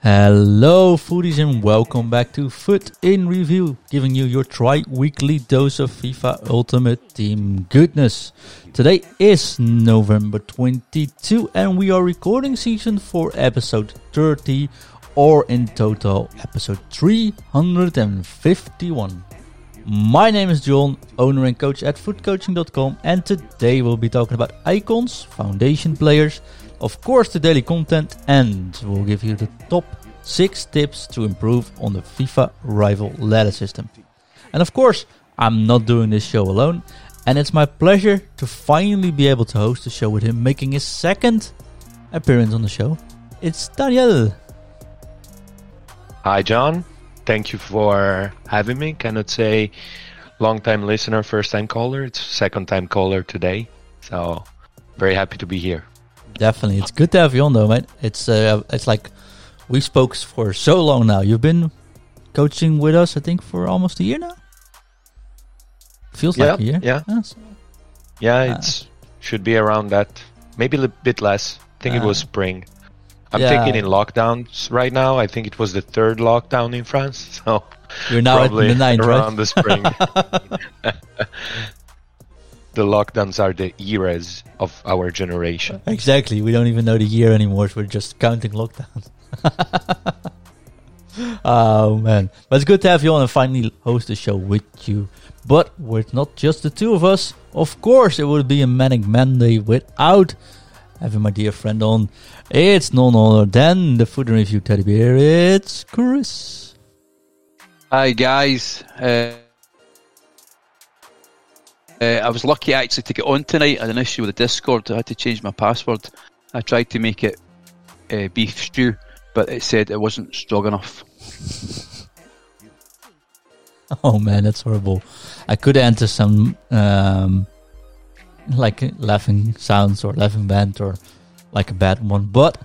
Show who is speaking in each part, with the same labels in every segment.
Speaker 1: Hello, foodies, and welcome back to FUT in Review, giving you your tri weekly dose of FIFA Ultimate Team goodness. Today is November 22, and we are recording season 4, episode 30, or in total, episode 351. My name is John, owner and coach at futcoaching.com, and today we'll be talking about icons, foundation players, of course, the daily content, and we'll give you the top 6 tips to improve on the FIFA rival ladder system. And of course, I'm not doing this show alone, and it's my pleasure to finally be able to host the show with him, making his second appearance on the show. It's Daniel.
Speaker 2: Hi, John. Thank you for having me. Cannot say long time listener, first time caller. It's second time caller today. So, very happy to be here.
Speaker 1: Definitely, it's good to have you on, though, mate. It's uh, it's like we spoke for so long now. You've been coaching with us, I think, for almost a year now. Feels
Speaker 2: yeah,
Speaker 1: like a year.
Speaker 2: Yeah,
Speaker 1: yeah, so,
Speaker 2: yeah. It's should be around that. Maybe a bit less. I think uh, it was spring. I'm
Speaker 1: yeah.
Speaker 2: thinking in lockdowns right now. I think it was the third lockdown in France. So
Speaker 1: you're now at the ninth,
Speaker 2: around
Speaker 1: right?
Speaker 2: the spring. the lockdowns are the eras of our generation.
Speaker 1: Exactly. We don't even know the year anymore. So we're just counting lockdowns. oh man, but it's good to have you on and finally host the show with you. But with not just the two of us, of course, it would be a manic Monday without having my dear friend on. It's none other than the food review teddy bear. It's Chris.
Speaker 3: Hi guys. Uh, uh, I was lucky actually to get on tonight. I had an issue with the Discord. I had to change my password. I tried to make it uh, beef stew, but it said it wasn't strong enough.
Speaker 1: Oh man, that's horrible. I could enter some um, like laughing sounds or laughing band or like a bad one, but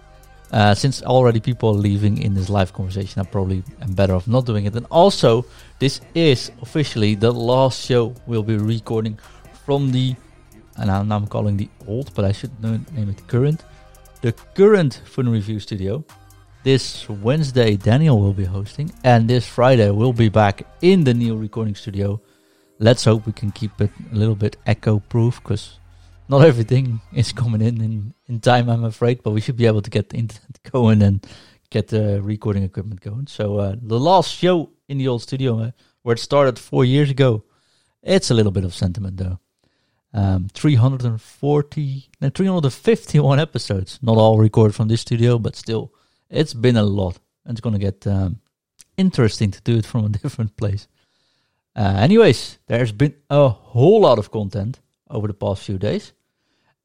Speaker 1: uh, since already people are leaving in this live conversation, I probably am better off not doing it. And also, this is officially the last show we'll be recording from the, and now I'm calling the old, but I should name it current, the current Fun Review Studio. This Wednesday, Daniel will be hosting, and this Friday, we'll be back in the new recording studio. Let's hope we can keep it a little bit echo proof because not everything is coming in, in in time, I'm afraid, but we should be able to get the internet going and get the recording equipment going. So, uh, the last show in the old studio uh, where it started four years ago, it's a little bit of sentiment though. Um, 340, no, 351 episodes, not all recorded from this studio, but still it's been a lot. And it's going to get um, interesting to do it from a different place. Uh, anyways, there's been a whole lot of content over the past few days.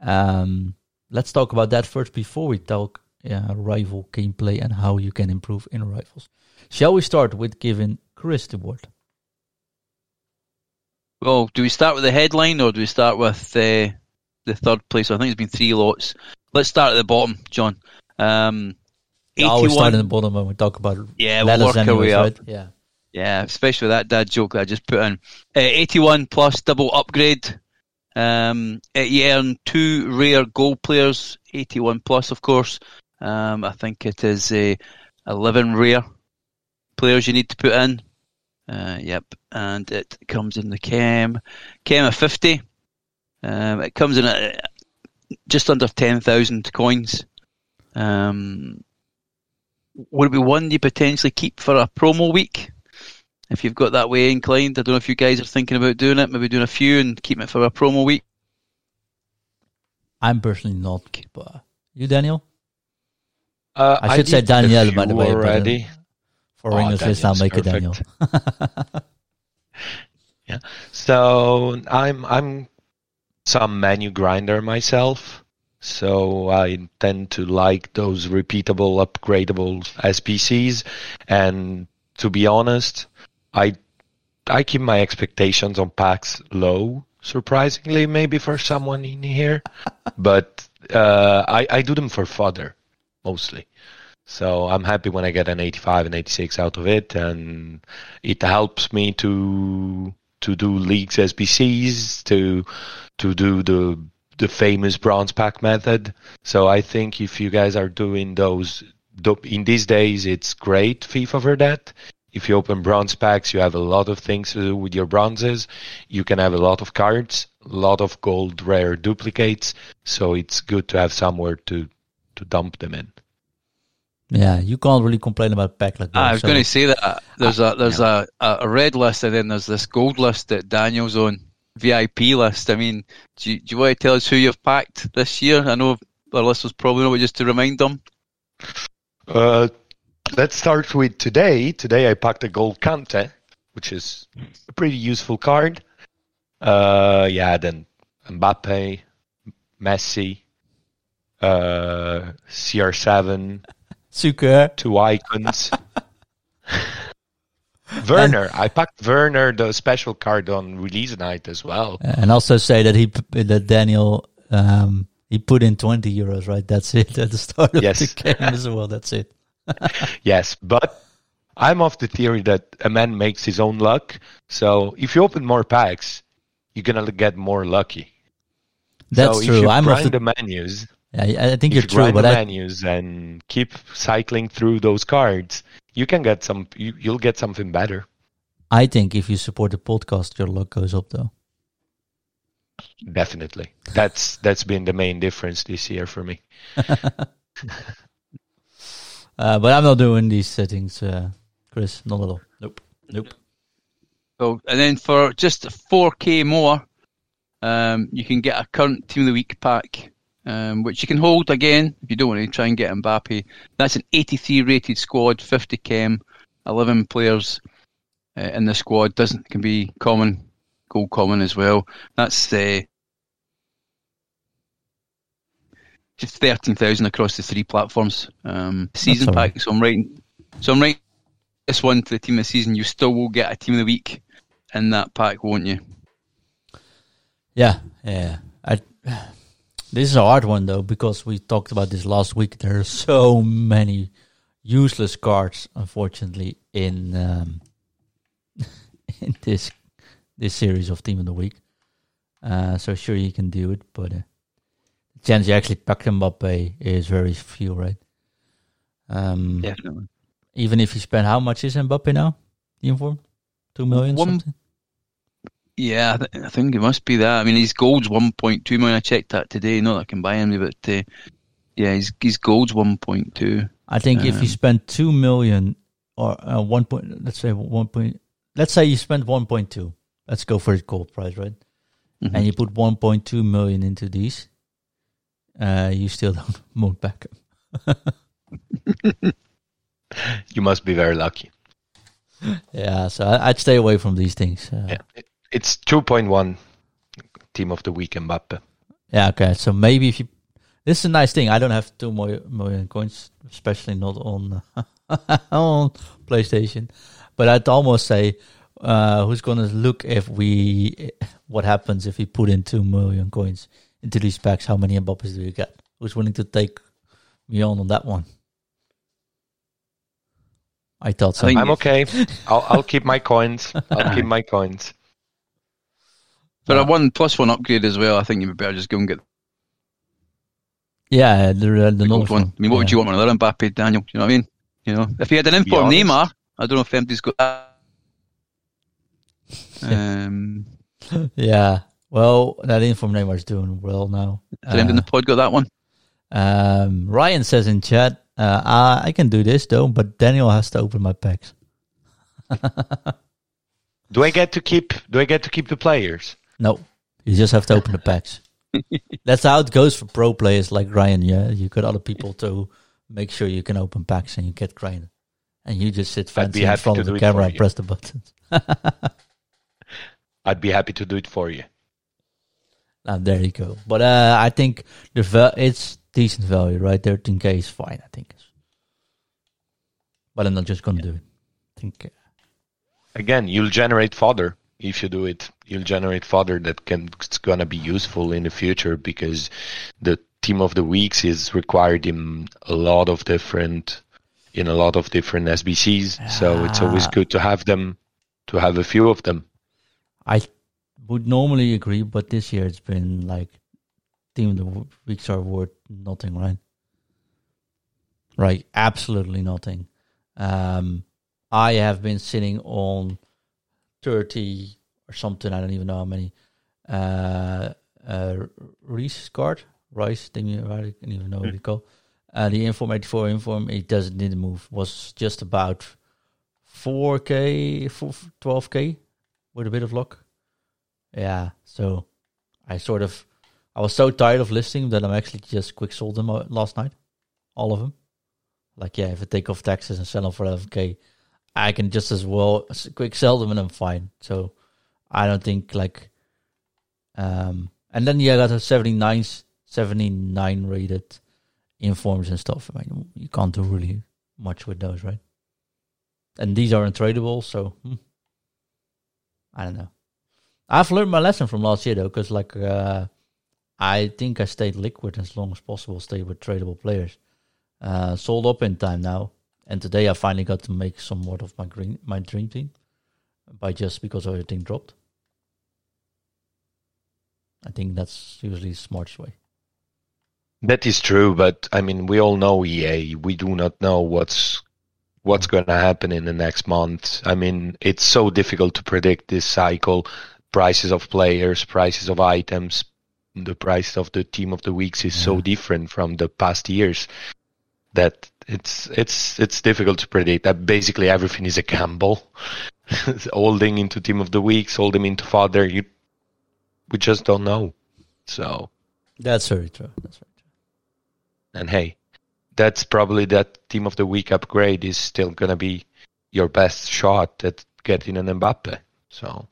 Speaker 1: Um, let's talk about that first before we talk uh, rival gameplay and how you can improve in rivals. Shall we start with giving Chris the word?
Speaker 3: Well, do we start with the headline or do we start with uh, the third place? I think it's been three lots. Let's start at the bottom, John. Um,
Speaker 1: I always start at the bottom when we talk about
Speaker 3: yeah, we'll work
Speaker 1: anyways,
Speaker 3: our way
Speaker 1: right?
Speaker 3: up.
Speaker 1: Yeah,
Speaker 3: yeah, especially with that dad joke that I just put in. Uh, 81 plus double upgrade. Um, you earn two rare gold players, 81 plus, of course. Um, I think it is uh, 11 rare players you need to put in. Uh, yep, and it comes in the chem, chem of 50. Um, it comes in at just under 10,000 coins. Um, would it be one you potentially keep for a promo week? If you've got that way inclined, I don't know if you guys are thinking about doing it, maybe doing a few and keeping it for a promo week.
Speaker 1: I'm personally not. But you, Daniel?
Speaker 2: Uh,
Speaker 1: I should
Speaker 2: did
Speaker 1: say Daniel, by the way. but, uh,
Speaker 2: Already.
Speaker 1: For
Speaker 2: Oh,
Speaker 1: English, let's now
Speaker 2: Daniel's
Speaker 1: make it
Speaker 2: perfect.
Speaker 1: Daniel.
Speaker 2: Yeah. So I'm I'm some menu grinder myself. So I tend to like those repeatable, upgradable SPCs. And to be honest, I I keep my expectations on packs low. Surprisingly, maybe for someone in here, but uh, I I do them for fodder mostly. So I'm happy when I get an 85 and 86 out of it, and it helps me to to do leagues SBCs, to to do the the famous bronze pack method. So I think if you guys are doing those in these days, it's great FIFA for that. If you open bronze packs, you have a lot of things to do with your bronzes. You can have a lot of cards, a lot of gold rare duplicates. So it's good to have somewhere to to dump them in.
Speaker 1: Yeah, you can't really complain about pack like that.
Speaker 3: I was
Speaker 1: so-
Speaker 3: going to say that there's a there's a, a red list and then there's this gold list that Daniel's on VIP list. I mean, do you, do you want to tell us who you've packed this year? I know our listeners probably know, but just to remind them.
Speaker 2: Uh, let's start with today. Today I packed a gold Kante, which is a pretty useful card. Uh, yeah, then Mbappe, Messi, uh, CR7,
Speaker 1: Suker.
Speaker 2: two icons. Werner, I packed Werner, the special card on release night as well.
Speaker 1: And also say that he that Daniel um, he put in twenty euros, right? That's it at the start of
Speaker 2: Yes.
Speaker 1: the game as well. That's it.
Speaker 2: Yes, but I'm of the theory that a man makes his own luck. So if you open more packs, you're gonna get more lucky.
Speaker 1: That's
Speaker 2: so
Speaker 1: true.
Speaker 2: If you
Speaker 1: I'm
Speaker 2: grind
Speaker 1: the,
Speaker 2: the menus,
Speaker 1: yeah, I think
Speaker 2: if
Speaker 1: you're
Speaker 2: you
Speaker 1: true, but
Speaker 2: the
Speaker 1: I,
Speaker 2: menus and keep cycling through those cards, you can get some. You, you'll get something better.
Speaker 1: I think if you support the podcast, your luck goes up though.
Speaker 2: Definitely. That's that's been the main difference this year for me.
Speaker 1: Uh, but I'm not doing these settings, uh, Chris. Not at all. Nope. Nope.
Speaker 3: So, and then for just 4k more, um, you can get a current Team of the Week pack, um, which you can hold again if you don't want to try and get Mbappe. That's an 83 rated squad, 50 chem, 11 players uh, in the squad. Doesn't can be common, gold common as well. That's uh, just 13,000 across the three platforms. Um, season
Speaker 1: right.
Speaker 3: pack. So I'm writing. So I'm writing this one to the team of the season. You still will get a team of the week in that pack, won't you?
Speaker 1: Yeah, yeah. I, this is a hard one though because we talked about this last week. There are so many useless cards, unfortunately, in um, in this this series of Team of the Week. Uh, so sure you can do it, but uh, chance you actually pack Mbappe is very few, right? Um,
Speaker 3: Definitely.
Speaker 1: Even if you spend how much is Mbappe now? Uniform, two million.
Speaker 3: One-
Speaker 1: something?
Speaker 3: Yeah, I, th- I think it must be that. I mean, his gold's 1.2 million. I checked that today. Not that I can buy him, but uh, yeah, his his gold's 1.2.
Speaker 1: I think if
Speaker 3: Um,
Speaker 1: you spend two million or uh, one point, let's say one point, let's say you spend one point two. Let's go for the gold price, right?
Speaker 3: Mhm.
Speaker 1: And you put one point two million into these, uh, you still don't move back.
Speaker 2: You must be very lucky.
Speaker 1: Yeah, so I, I'd stay away from these things. Uh,
Speaker 2: Yeah. It's 2.1 team of the week Mbappe.
Speaker 1: Yeah, okay. So maybe if you, this is a nice thing. I don't have two mo- million coins, especially not on on PlayStation. But I'd almost say, uh, who's gonna look if we, what happens if we put in two million coins into these packs? How many Mbappes do you get? Who's willing to take me on on that one? I thought so.
Speaker 3: I
Speaker 2: I'm okay. I'll, I'll keep my coins. I'll keep my coins.
Speaker 3: But
Speaker 1: Yeah.
Speaker 3: a one plus one upgrade as well, I think you'd better just go and get
Speaker 1: yeah, the uh, the
Speaker 3: the gold
Speaker 1: North
Speaker 3: one. I mean, what would you want with another Mbappe, Daniel? You know what I mean? You know, if he had an inform
Speaker 2: honest.
Speaker 3: Neymar, I don't know if empty's got that. Um,
Speaker 1: Yeah. Well, that inform Neymar's doing well now.
Speaker 3: has anyone in the pod got that one?
Speaker 1: Um, Ryan says in chat, uh, I, I can do this though, but Daniel has to open my packs.
Speaker 2: Do I get to keep? Do I get to keep the players?
Speaker 1: No, you just have to open the packs. That's how it goes for pro players like Ryan. Yeah, you got other people to make sure you can open packs and you get grinded, and you just sit fancy in front of the camera and press the buttons.
Speaker 2: I'd be happy to do it for you.
Speaker 1: Now there you go. But uh, I think the val- it's decent value, right? Thirteen k is fine. I think. But I'm not just gonna do it. I think. uh,
Speaker 2: Again, you'll generate fodder if you do it. You'll generate fodder that can it's gonna be useful in the future because the team of the weeks is required in a lot of different in a lot of different SBCs. So it's always
Speaker 1: Ah.
Speaker 2: good to have them to have a few of them.
Speaker 1: I would normally agree, but this year it's been like team the weeks are worth nothing, right? Right, absolutely nothing. Um, I have been sitting on thirty or something. I don't even know how many. Uh, uh, Reese card, Rice. thing, I don't even know what you call. Uh, the Inform 84 Inform, it doesn't need to move. Was just about 4k, 12k with a bit of luck. Yeah, so I sort of, I was so tired of listing that I'm actually just quick sold them last night, all of them. Like, yeah, if I take off taxes and sell them for 11k, I can just as well quick sell them and I'm fine. So I don't think like, um, and then yeah, I got a 79, 79 rated informs and stuff. I mean, you can't do really much with those, right? And these are untradeable, so hmm. I don't know. I've learned my lesson from last year though, because like uh, I think I stayed liquid as long as possible, stayed with tradable players. Uh, sold up in time now, and today I finally got to make somewhat of my green my dream team by just because everything dropped. I think that's usually the smartest way.
Speaker 2: That is true, but I mean, we all know EA. We do not know what's what's going to happen in the next month. I mean, it's so difficult to predict this cycle. Prices of players, prices of items, the price of the team of the weeks is yeah. so different from the past years that it's it's it's difficult to predict. That basically everything is a gamble. holding into team of the weeks, holding into fodder. You, we just don't know. So
Speaker 1: that's very true. That's very true.
Speaker 2: and hey, that's probably that team of the week upgrade is still gonna be your best shot at getting an Mbappe. So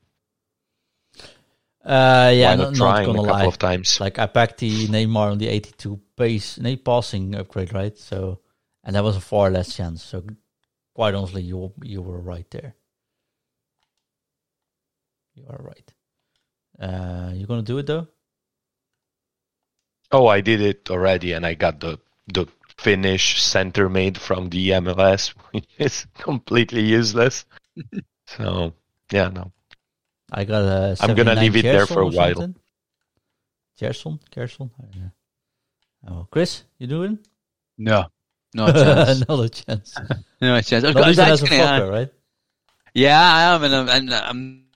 Speaker 1: uh, yeah, not,
Speaker 2: not
Speaker 1: gonna
Speaker 2: a
Speaker 1: lie.
Speaker 2: of times.
Speaker 1: Like I packed the Neymar on the 82 pace, Neymar passing upgrade, right? So, and that was a far less chance. So, quite honestly, you you were right there. You are right. Uh, you gonna do it though?
Speaker 2: Oh, I did it already, and I got the the Finnish center made from the MLS, which is completely useless. so yeah, no.
Speaker 1: I got a.
Speaker 2: I'm gonna leave it there for a while.
Speaker 1: Gerson, Gerson. Oh, Chris, you doing?
Speaker 4: No, no chance.
Speaker 1: Not a chance.
Speaker 4: no chance. I
Speaker 1: was, I was actually, a uh, fucker, right?
Speaker 4: Yeah, I am, and I'm, and I'm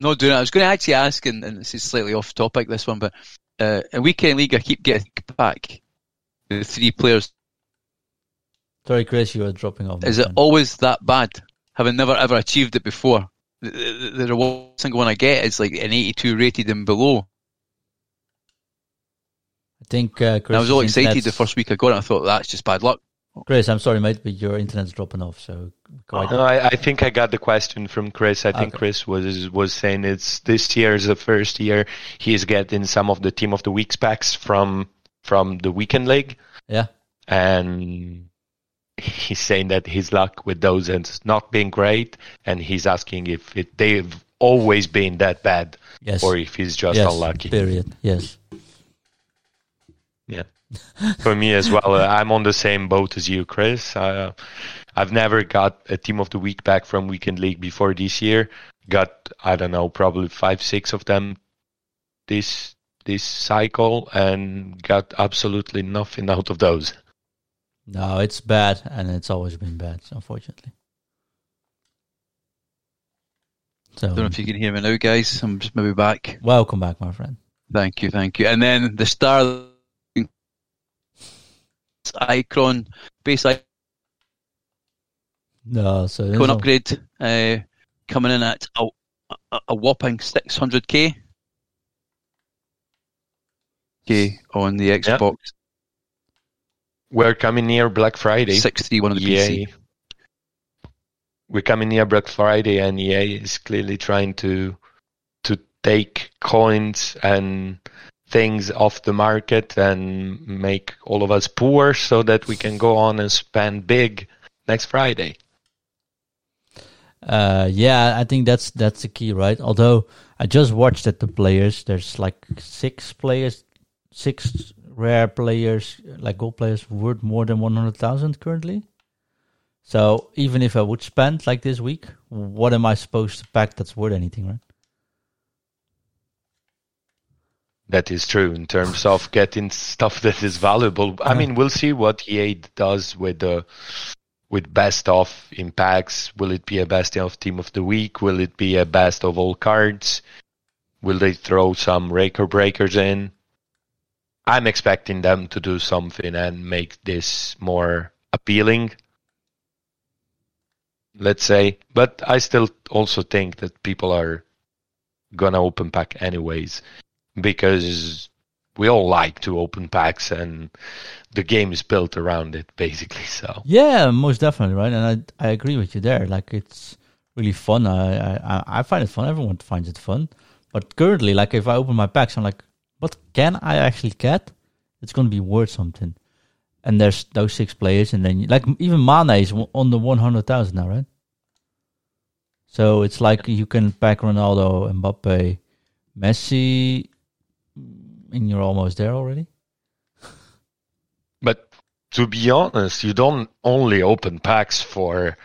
Speaker 4: not doing it. I was going to actually ask, and, and this is slightly off topic, this one, but uh, in weekend league, I keep getting back the three players.
Speaker 1: Sorry, Chris, you were dropping off.
Speaker 4: Is it always that bad? Having never ever achieved it before, the, the, the one single one I get is like an 82 rated and below.
Speaker 1: I think uh,
Speaker 4: I was all excited the first week I got it. I thought that's just bad luck.
Speaker 1: Chris, I'm sorry, mate, but your internet's dropping off. So
Speaker 2: quite. No, I, I, think I got the question from Chris. I think okay. Chris was was saying it's this year is the first year he's getting some of the team of the week packs from from the weekend league.
Speaker 1: Yeah,
Speaker 2: and he's saying that his luck with those has not been great, and he's asking if it, they've always been that bad,
Speaker 1: yes.
Speaker 2: or if he's just
Speaker 1: yes,
Speaker 2: unlucky.
Speaker 1: Period. Yes.
Speaker 2: Yeah for me as well. Uh, I'm on the same boat as you, Chris. Uh, I've never got a team of the week back from weekend league before this year. Got I don't know, probably five, six of them this this cycle, and got absolutely nothing out of those.
Speaker 1: No, it's bad, and it's always been bad, unfortunately.
Speaker 4: So, I don't know if you can hear me now, guys. I'm just maybe back.
Speaker 1: Welcome back, my friend.
Speaker 4: Thank you, thank you. And then the star Icon base icon.
Speaker 1: No, so
Speaker 4: icon upgrade uh, coming in at a, a, a whopping 600k. Okay, on the Xbox. Yep.
Speaker 2: We're coming near Black Friday.
Speaker 4: 631 on the EA. PC.
Speaker 2: We're coming near Black Friday, and EA is clearly trying to to take coins and things off the market and make all of us poor so that we can go on and spend big next Friday.
Speaker 1: Uh, yeah, I think that's that's the key, right? Although I just watched at the players, there's like six players, six rare players, like gold players, worth more than one hundred thousand currently. So even if I would spend like this week, what am I supposed to pack that's worth anything, right?
Speaker 2: That is true in terms of getting stuff that is valuable. I mean, we'll see what EA does with the with best of impacts. Will it be a best of team of the week? Will it be a best of all cards? Will they throw some raker breakers in? I'm expecting them to do something and make this more appealing. Let's say, but I still also think that people are gonna open pack anyways because we all like to open packs and the game is built around it basically so
Speaker 1: Yeah, most definitely, right? And I I agree with you there. Like it's really fun. I I, I find it fun. Everyone finds it fun. But currently, like if I open my packs, I'm like, what can I actually get? It's gonna be worth something. And there's those six players, and then like even mana is on the one hundred thousand now, right? So it's like you can pack Ronaldo, Mbappe, Messi, and you're almost there already.
Speaker 2: but to be honest you don't only open packs for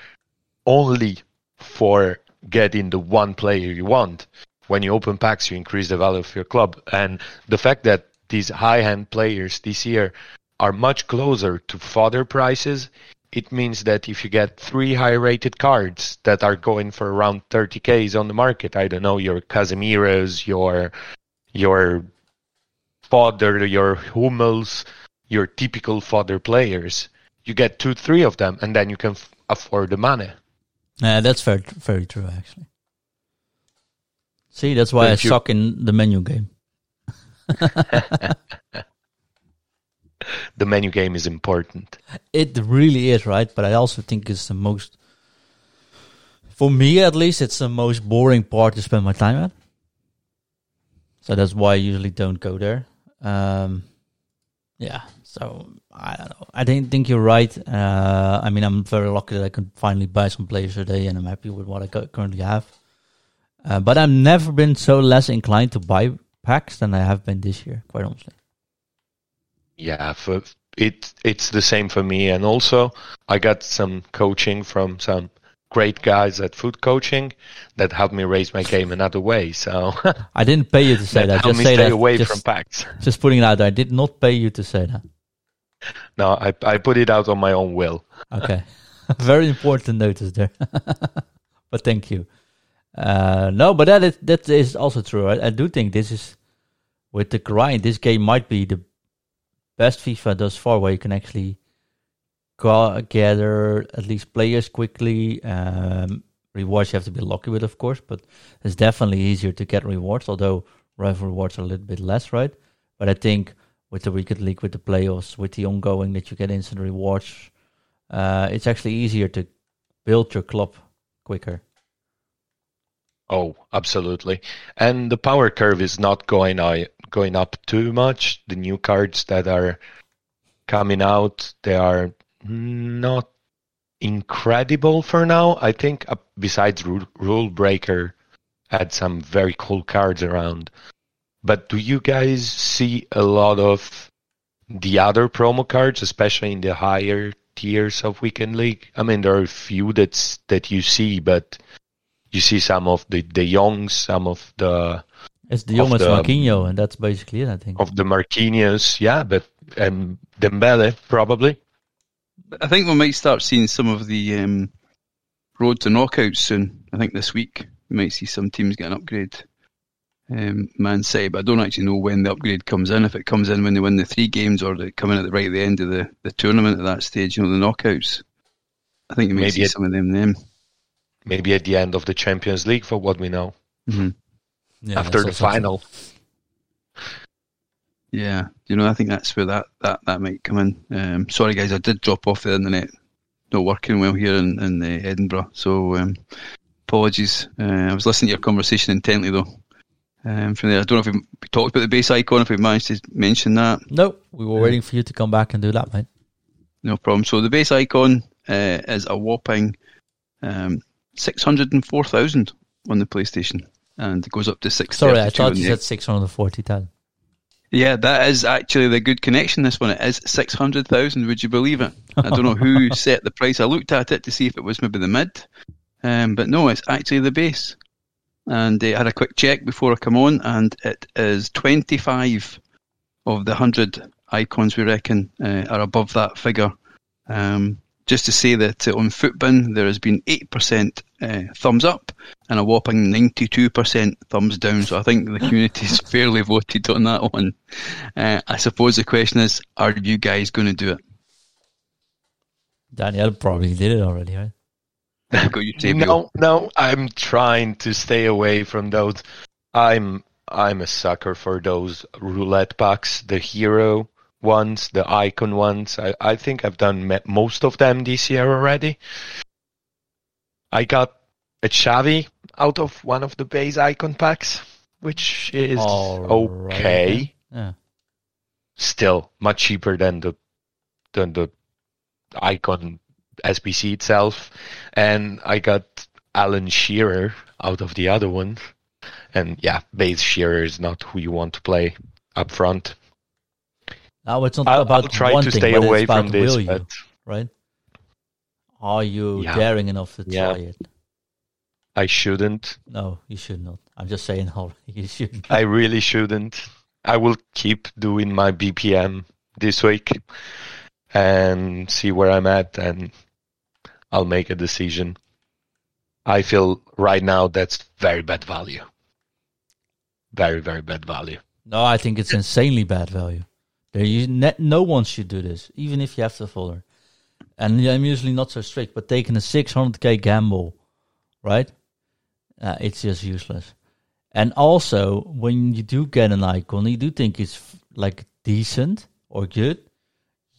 Speaker 2: only for getting the one player you want when you open packs you increase the value of your club and the fact that these high end players this year are much closer to fodder prices it means that if you get three high rated cards that are going for around 30k's on the market i don't know your casemiros your your fodder your hummels your typical fodder players you get two three of them and then you can f- afford the money
Speaker 1: Yeah, that's very very true actually. See, that's why
Speaker 2: But
Speaker 1: I
Speaker 2: you-
Speaker 1: suck in the menu game.
Speaker 2: the menu game is important
Speaker 1: It really is, right? But I also think it's the most, for me at least, it's the most boring part to spend my time at. So that's why I usually don't go there. Um, yeah, so I don't know. I think think you're right. Uh, I mean, I'm very lucky that I can finally buy some players today, and I'm happy with what I currently have. Uh, but I've never been so less inclined to buy packs than I have been this year, quite honestly.
Speaker 2: Yeah, for it it's the same for me. And also, I got some coaching from some great guys at FUT Coaching that helped me raise my game another way. So
Speaker 1: I didn't pay you to say that.
Speaker 2: helped
Speaker 1: Just
Speaker 2: me
Speaker 1: say
Speaker 2: stay
Speaker 1: that.
Speaker 2: away
Speaker 1: just,
Speaker 2: from packs.
Speaker 1: just putting it out there. I did not pay you to say that.
Speaker 2: No, I I put it out on my own will.
Speaker 1: Okay. Very important notice there. but thank you. Uh, no, but that is, that is also true. I, I do think this is, with the grind, this game might be the best FIFA thus far where you can actually gather at least players quickly. Um, rewards you have to be lucky with, of course, but it's definitely easier to get rewards, although rival rewards are a little bit less, right? But I think with the Weekend League, with the playoffs, with the ongoing that you get instant rewards, uh, it's actually easier to build your club quicker.
Speaker 2: Oh, absolutely. And the power curve is not going uh, going up too much. The new cards that are coming out, they are not incredible for now. I think uh, besides Ru- Rule Breaker had some very cool cards around. But do you guys see a lot of the other promo cards, especially in the higher tiers of Weekend League? I mean, there are a few that's that you see, but you see some of the the youngs, some of the
Speaker 1: It's the
Speaker 2: Of
Speaker 1: Jomas Marquinhos, and that's basically it, I think.
Speaker 2: of the Marquinhos, yeah, but and Dembele probably.
Speaker 3: I think we might start seeing some of the um, road to knockouts soon. I think this week we might see some teams get an upgrade. Um, Man City, but I don't actually know when the upgrade comes in. If it comes in when they win the three games, or they come in at the right at the end of the, the tournament at that stage, you know, the knockouts. I think you might
Speaker 2: Maybe
Speaker 3: see
Speaker 2: it-
Speaker 3: some of them then.
Speaker 2: Maybe at the end of the Champions League, for what we know,
Speaker 3: hmm
Speaker 1: Yeah,
Speaker 2: after the
Speaker 1: final. true.
Speaker 3: Yeah, you know, I think that's where that, that, that might come in. Um, sorry, guys, I did drop off the internet. Not working well here in, in uh, Edinburgh, so um, apologies. Uh, I was listening to your conversation intently, though. Um, from there, I don't know if we talked about the base icon, if we managed to mention that.
Speaker 1: No, we were waiting for you to come back and do that, mate.
Speaker 3: No problem. So the base icon uh, is a whopping um, 604,000 on the PlayStation, and it goes up to 632
Speaker 1: Sorry, I thought you said 640,000.
Speaker 3: Yeah, that is actually the good connection. This one it is six hundred thousand. Would you believe it? I don't know who set the price. I looked at it to see if it was maybe the mid, um, but no, it's actually the base. and uh, I had a quick check before I come on, and it is 25 of the 100 icons we reckon uh, are above that figure. Um, just to say that uh, on Futbin there has been 8% uh, thumbs up and a whopping 92% thumbs down. So I think the community is fairly voted on that one. Uh, I suppose the question is, are you guys going to do it?
Speaker 1: Daniel probably did it already, right?
Speaker 2: no, no, I'm trying to stay away from those. I'm I'm a sucker for those roulette packs, the hero ones, the icon ones. I, I think I've done most of them this year already. I got a Xavi out of one of the base icon packs, which is okay.
Speaker 1: Right. Yeah.
Speaker 2: Still much cheaper than the than the icon SBC itself. And I got Alan Shearer out of the other one. And yeah, base Shearer is not who you want to play up front.
Speaker 1: Now it's not I'll, about
Speaker 2: I'll try to stay away from this,
Speaker 1: you,
Speaker 2: but
Speaker 1: right? Are you
Speaker 2: yeah.
Speaker 1: daring enough to
Speaker 2: yeah.
Speaker 1: try it?
Speaker 2: I shouldn't.
Speaker 1: No, you should not. I'm just saying how you shouldn't.
Speaker 2: I really shouldn't. I will keep doing my BPM this week and see where I'm at, and I'll make a decision. I feel right now that's very bad value. Very, very bad value.
Speaker 1: No, I think it's insanely bad value. There, you, no one should do this, even if you have the folder. And I'm usually not so strict, but taking a 600k gamble, right? Uh, it's just useless. And also, when you do get an icon, you do think it's like decent or good,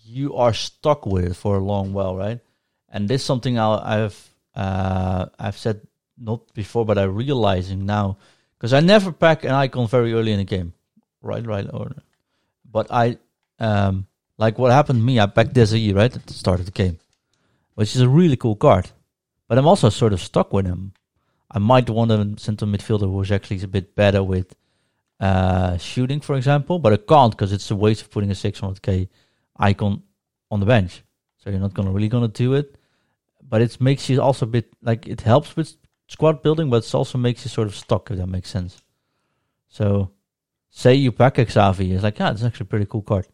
Speaker 1: you are stuck with it for a long while, right? And this is something i have uh, I've said not before, but I'm realizing now because I never pack an icon very early in the game, right? Right, or but I um, like what happened to me. I packed Desai right at the start of the game, which is a really cool card, but I'm also sort of stuck with him. I might want a central midfielder who's actually a bit better with uh, shooting, for example, but I can't because it's a waste of putting a 600k icon on the bench. So you're not gonna really gonna do it. But it makes you also a bit like it helps with squad building, but it also makes you sort of stuck if that makes sense. So say you pack Xavi, it's like, yeah, it's actually a pretty cool card.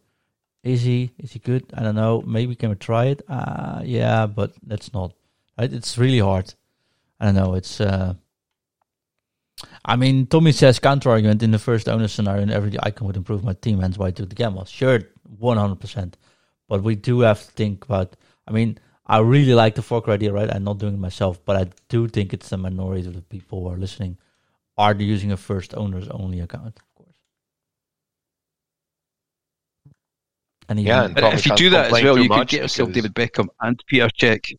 Speaker 1: Is he is he good? I don't know. Maybe can we try it? Uh yeah, but that's not right. It's really hard. I don't know. It's uh I mean, Tommy says counter argument in the first owner scenario, and every icon would improve my team, hence why I do the gamble. Sure, 100%. But we do have to think about, I mean, I really like the fork idea, right? I'm not doing it myself, but I do think it's the minority of the people who are listening are using a first owners only account, of course.
Speaker 2: And yeah, and
Speaker 3: if you do that as well, you could get yourself David Beckham and Peter Cech.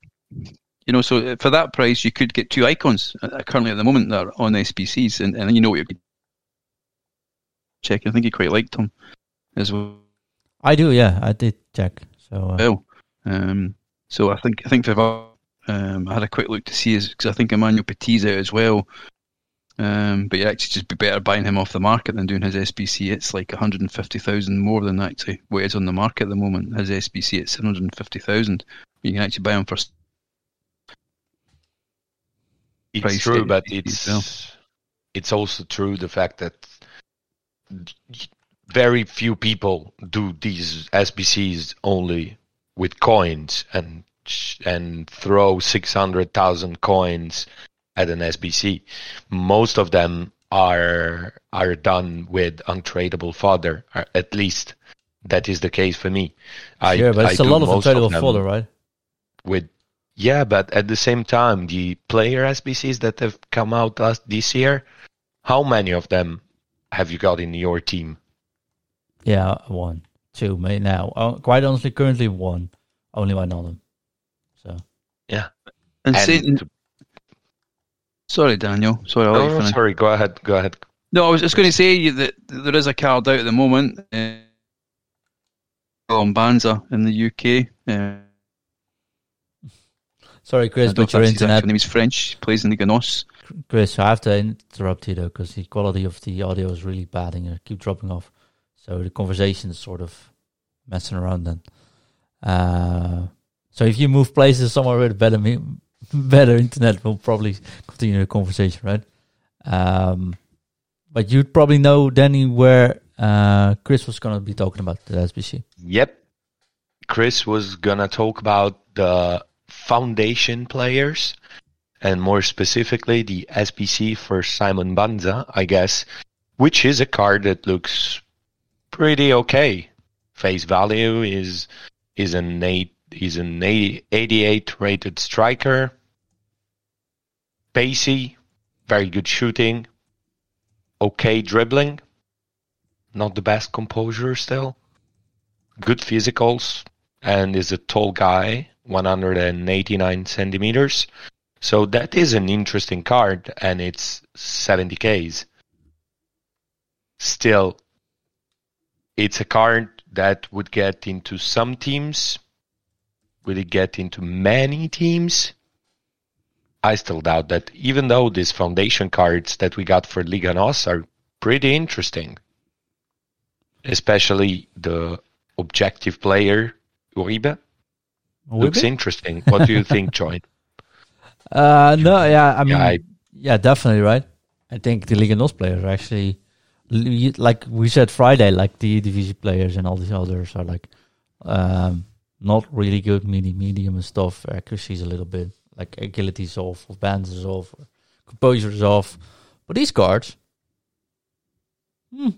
Speaker 3: You know, so for that price, you could get two icons uh, currently at the moment that are on SBCs, and, and you know what you're checking. I think you quite liked them as well.
Speaker 1: I do, yeah, I did check. So uh,
Speaker 3: well, um, so I think I think for um, I had a quick look to see because I think Emmanuel Petit's out as well. Um, but you actually just be better buying him off the market than doing his SBC. It's like 150,000 more than actually what is on the market at the moment. His SBC at 750,000. You can actually buy him for.
Speaker 2: It's true, but it's well. it's also true the fact that very few people do these SBCs only with coins and and throw 600,000 coins at an SBC. Most of them are are done with untradeable fodder. At least that is the case for me.
Speaker 1: I, but it's I a lot of untradeable fodder, right?
Speaker 2: With yeah, but at the same time, the player SBCs that have come out last this year, how many of them have you got in your team?
Speaker 1: Yeah, one, two, maybe now. Uh, quite honestly, currently one, only by them. So
Speaker 2: yeah,
Speaker 3: and, and to... sorry, Daniel. Sorry,
Speaker 2: I'll no, no, sorry. Go ahead. Go ahead.
Speaker 3: No, I was just going to say that there is a card out at the moment uh, on Banza in the UK. Uh,
Speaker 1: Sorry, Chris, but your internet.
Speaker 3: His name is French. Plays in the Ganos.
Speaker 1: Chris, I have to interrupt you though because the quality of the audio is really bad and you keep dropping off. So the conversation is sort of messing around then. Uh, so if you move places somewhere with better better internet, we'll probably continue the conversation, right? Um, but you'd probably know Danny where uh, Chris was going to be talking about the SBC.
Speaker 2: Yep. Chris was gonna talk about the foundation players and more specifically the SBC for Simon Banza, I guess, which is a card that looks pretty okay. Face value is is an eight is an 80, 88 rated striker. Pacey, very good shooting, okay dribbling, not the best composure still. Good physicals, and is a tall guy, 189 centimeters. So that is an interesting card, and it's 70ks. Still, it's a card that would get into some teams. Would it get into many teams? I still doubt that, even though these foundation cards that we got for Liga NOS are pretty interesting. Especially the objective player, Uribe. Looks interesting. What do you think, Joy?
Speaker 1: Uh, no, yeah, I mean,
Speaker 2: Yeah, I-
Speaker 1: yeah, definitely, right? I think the Liga NOS players are actually, like we said Friday, like the Division players and all these others are like, um, not really good, medium, medium and stuff. Accuracy is a little bit, like agility is off, or bands is off, or composure is off. But these cards, hmm,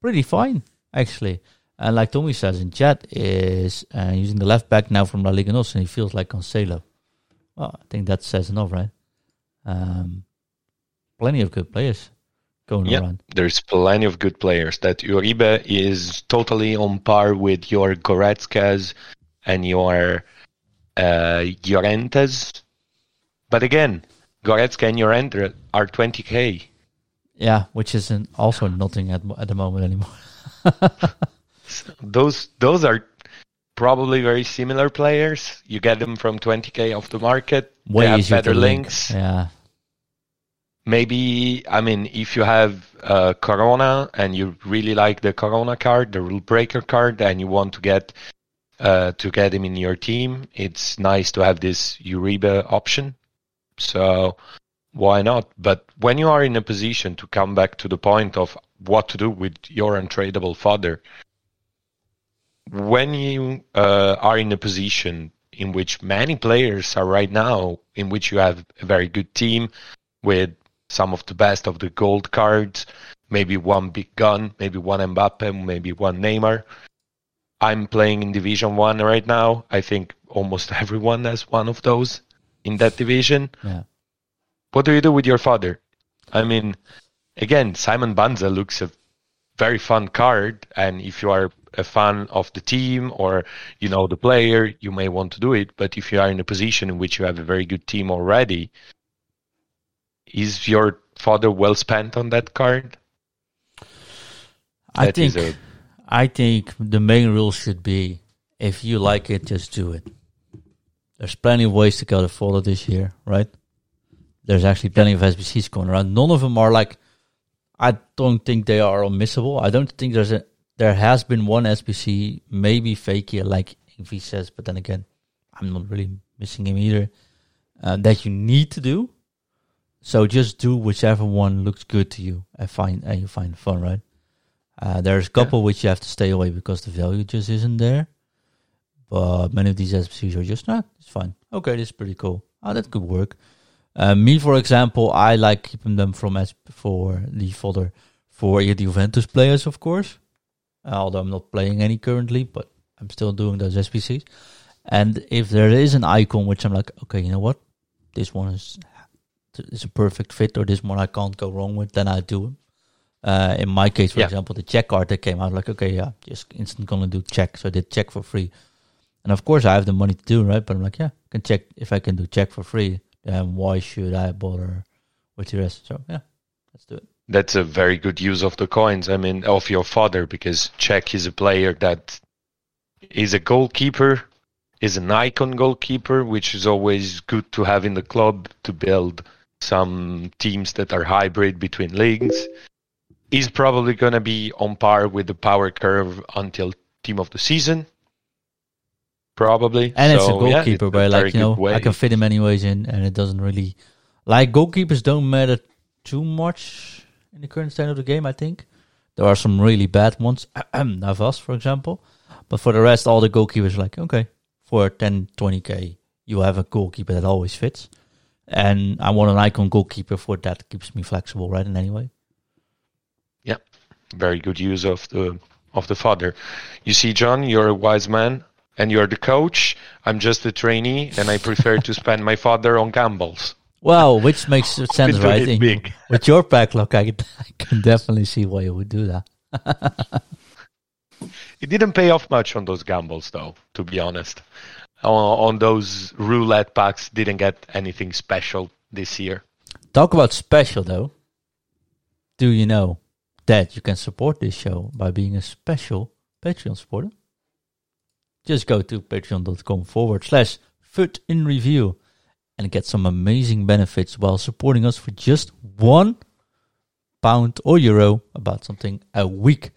Speaker 1: pretty fine, actually. And like Tommy says in chat, is uh, using the left back now from La Liga NOS, and he feels like Cancelo. Well, I think that says enough, right? Um, plenty of good players going
Speaker 2: Yeah.
Speaker 1: around.
Speaker 2: There's plenty of good players. That Uribe is totally on par with your Goretzkas and your uh, Llorentes. But again, Goretzka and Llorente are 20k.
Speaker 1: Yeah, which isn't also nothing at at the moment anymore.
Speaker 2: Those those are probably very similar players. You get them from 20k off the market.
Speaker 1: Way
Speaker 2: they have better
Speaker 1: link.
Speaker 2: links.
Speaker 1: Yeah,
Speaker 2: Maybe I mean if you have uh, Corona and you really like the Corona card, the rule breaker card, and you want to get uh, to get him in your team, it's nice to have this Uribe option. So why not? But when you are in a position to come back to the point of what to do with your untradeable fodder, when you uh, are in a position in which many players are right now, in which you have a very good team with some of the best of the gold cards, maybe one big gun, maybe one Mbappe, maybe one Neymar. I'm playing in Division 1 right now. I think almost everyone has one of those in that division.
Speaker 1: yeah.
Speaker 2: What do you do with your father? I mean, again, Simon Banza looks a very fun card, and if you are a fan of the team or you know the player, you may want to do it. But if you are in a position in which you have a very good team already, is your father well spent on that card?
Speaker 1: I
Speaker 2: That is
Speaker 1: think
Speaker 2: a-
Speaker 1: I think the main rule should be if you like it, just do it. There's plenty of ways to go to follow this year, right? There's actually plenty of SBCs going around. None of them are like. I don't think they are unmissable. I don't think there's a. There has been one SBC, maybe fake here, like Invi says, but then again, I'm not really missing him either. Uh, that you need to do. So just do whichever one looks good to you and find and you find fun, right? Uh, there's a couple which you have to stay away because the value just isn't there. But many of these SBCs are just not. it's fine. Okay, this is pretty cool. Oh, that could work. Uh, me, for example, I like keeping them from as for the folder for the Juventus players, of course. Uh, although I'm not playing any currently, but I'm still doing those SBCs. And if there is an icon which I'm like, okay, you know what, this one is is a perfect fit, or this one I can't go wrong with, then I do it. Uh, in my case, for
Speaker 2: Yeah.
Speaker 1: example, the Cech card that came out, like, okay, yeah, just instant gonna do Cech. So I did Cech for free. And of course, I have the money to do right? But I'm like, yeah, I can check if I can do Cech for free. Then why should I bother with the rest? So yeah, let's do it.
Speaker 2: that's a very good use of the coins. I mean, of your father, because Cech is a player that is a goalkeeper, is an icon goalkeeper, which is always good to have in the club to build some teams that are hybrid between leagues. He's probably going to be on par with the power curve until team of the season. Probably.
Speaker 1: And it's a
Speaker 2: So, yeah,
Speaker 1: goalkeeper,
Speaker 2: it's
Speaker 1: but like you know,
Speaker 2: way.
Speaker 1: I can fit him anyways in, and it doesn't really like goalkeepers don't matter too much in the current state of the game. I think there are some really bad ones, Navas, for example. But for the rest, all the goalkeepers are like okay for 10, 20k, you have a goalkeeper that always fits. And I want an icon goalkeeper for that keeps me flexible, right? In any way.
Speaker 2: Very good use of the of the fodder. You see, John, you're a wise man, and you're the coach. I'm just a trainee, and I prefer to spend my fodder on gambles.
Speaker 1: Well, which makes sense, right? In, with your backlog, I, I can definitely see why you would do that.
Speaker 2: it didn't pay off much on those gambles, though. To be honest, on, on those roulette packs, didn't get anything special this year.
Speaker 1: Talk about special, though. Do you know that you can support this show by being a special Patreon supporter? Just go to patreon.com forward slash FUT in Review and get some amazing benefits while supporting us for just one pound or euro about something a week.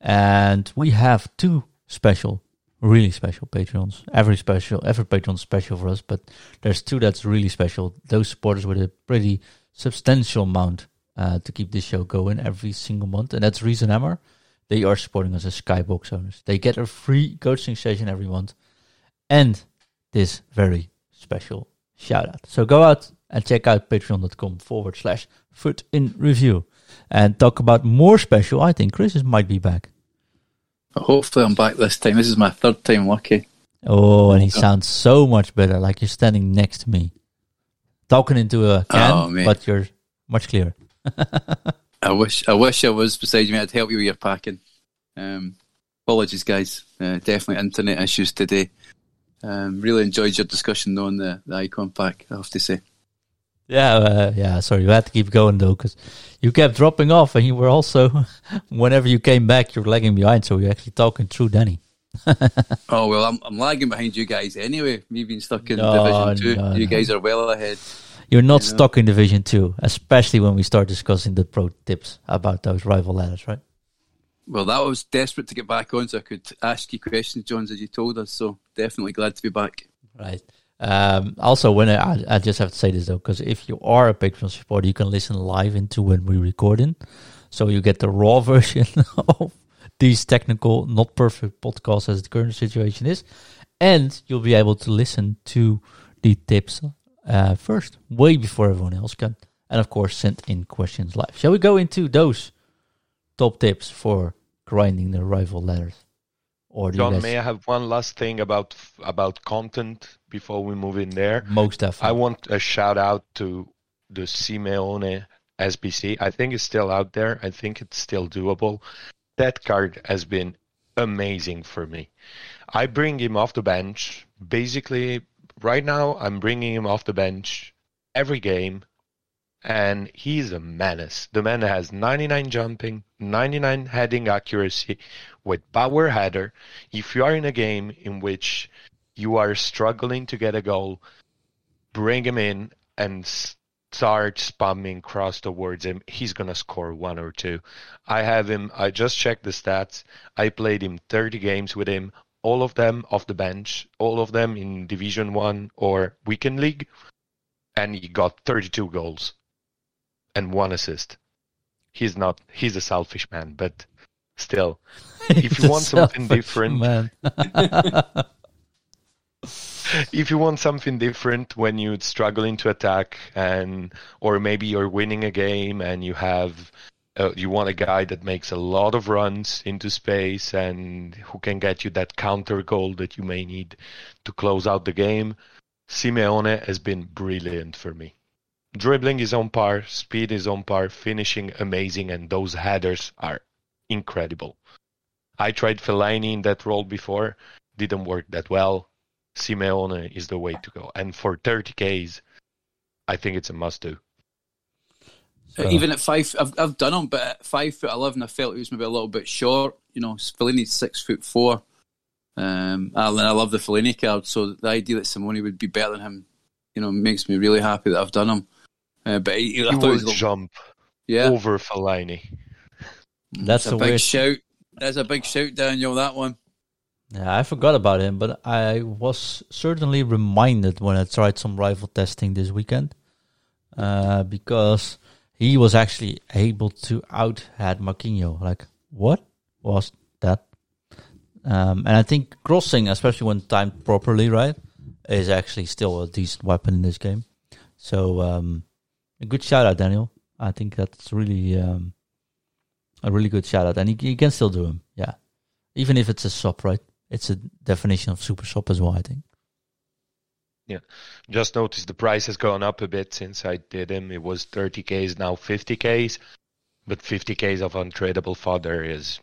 Speaker 1: And we have two special, really special Patreons. Every special, every Patreon special for us, but there's two that's really special. Those supporters with a pretty substantial amount uh, to keep this show going every single month, and that's Reason Hammer. They are supporting us as Skybox owners. They get a free coaching session every month, and this very special shout out. So go out and check out patreon.com forward slash FUT in Review and talk about more special. I think Chris might be back.
Speaker 3: Hopefully, I'm back this time. This is my third time lucky.
Speaker 1: Oh, and he sounds so much better, like you're standing next to me, talking into a can, oh, but you're much clearer.
Speaker 3: I wish, I wish I was beside you. I'd help you with your packing. Um, apologies, guys. Uh, definitely internet issues today. Um, really enjoyed your discussion on the, the icon pack. I have to say.
Speaker 1: Yeah, uh, yeah. Sorry, you had to keep going though, because you kept dropping off, and you were also, whenever you came back, you were lagging behind. So you're actually talking through Danny.
Speaker 3: oh well, I'm, I'm lagging behind you guys anyway. Me being stuck in no, Division Two, no, you no. guys are well ahead.
Speaker 1: You're not you know? stuck in Division Two, especially when we start discussing the pro tips about those rival ladders, right?
Speaker 3: Well, that was desperate to get back on, so I could ask you questions, Johns, as you told us. So definitely glad to be back.
Speaker 1: Right. Um, also, when I, I just have to say this though, because if you are a Patreon supporter, you can listen live into when we record in, so you get the raw version of these technical, not perfect podcasts as the current situation is, and you'll be able to listen to the tips uh, first, way before everyone else can, and of course, send in questions live. Shall we go into those top tips for grinding the rival ladders?
Speaker 2: Or John, guys... may I have one last thing about about content before we move in there?
Speaker 1: Most definitely.
Speaker 2: I want a shout out to the Simeone SBC. I think it's still out there. I think it's still doable. That card has been amazing for me. I bring him off the bench. Basically, right now, I'm bringing him off the bench every game and he's a menace. The man has 99 jumping, 99 heading accuracy with power header. If you are in a game in which you are struggling to get a goal, bring him in and start spamming cross towards him. He's gonna score one or two. I have him. I just checked the stats. I played him 30 games with him. All of them off the bench. All of them in Division One or Weekend League, and he got 32 goals and one assist. He's not. He's a selfish man, but still, if you want something different, if you want something different when you're struggling to attack and or maybe you're winning a game and you have uh, you want a guy that makes a lot of runs into space and who can get you that counter goal that you may need to close out the game Simeone has been brilliant for me dribbling is on par, speed is on par, finishing amazing, and those headers are incredible. I tried Fellaini in that role before, didn't work that well. Simeone is the way to go, and for 30k's, I think it's a must-do.
Speaker 3: So. Even at five, I've I've done him, but at five foot eleven, I felt he was maybe a little bit short. You know, Fellaini's six foot four. Um, I, I love the Fellaini card, so the idea that Simeone would be better than him, you know, makes me really happy that I've done him. Uh, but he,
Speaker 2: he would jump yeah. over Fellaini.
Speaker 1: That's,
Speaker 3: a,
Speaker 1: a
Speaker 3: big
Speaker 1: weird...
Speaker 3: shout. That's a big shout, Daniel. That one.
Speaker 1: Yeah, I forgot about him, but I was certainly reminded when I tried some rival testing this weekend, uh, because he was actually able to out had. Like, what was that? Um, and I think crossing, especially when timed properly, right, is actually still a decent weapon in this game. So, um, a good shout out, Daniel. I think that's really um, a really good shout out, and you, can still do him. Yeah, even if it's a sub, right? It's a definition of super sub as well. I think.
Speaker 2: Yeah, just notice the price has gone up a bit since I did him. It was 30k's now 50k's, but 50k's of untradeable fodder is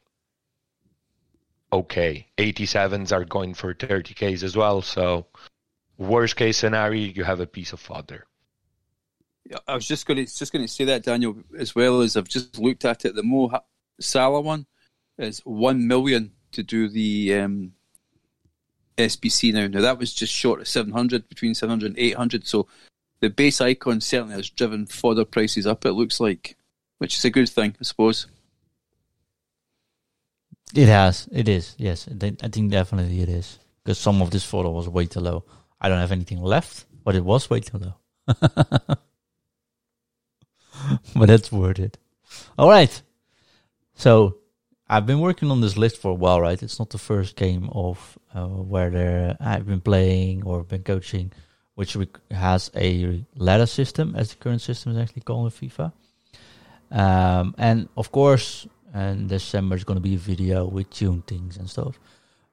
Speaker 2: okay. 87s are going for 30k's as well. So, worst case scenario, you have a piece of fodder.
Speaker 3: I was just going to just going to say that Daniel, as well as I've just looked at it. The Mo Salah one is one million to do the um, SBC now. Now that was just short of seven hundred, between 700 and 800. So the base icon certainly has driven fodder prices up. It looks like, which is a good thing, I suppose.
Speaker 1: It has. It is. Yes, I think definitely it is because some of this fodder was way too low. I don't have anything left, but it was way too low. but that's worth it. All right. So I've been working on this list for a while, right? It's not the first game of uh, where I've been playing or been coaching, which has a ladder system, as the current system is actually called in FIFA. Um, and of course, in December is going to be a video with tune things and stuff.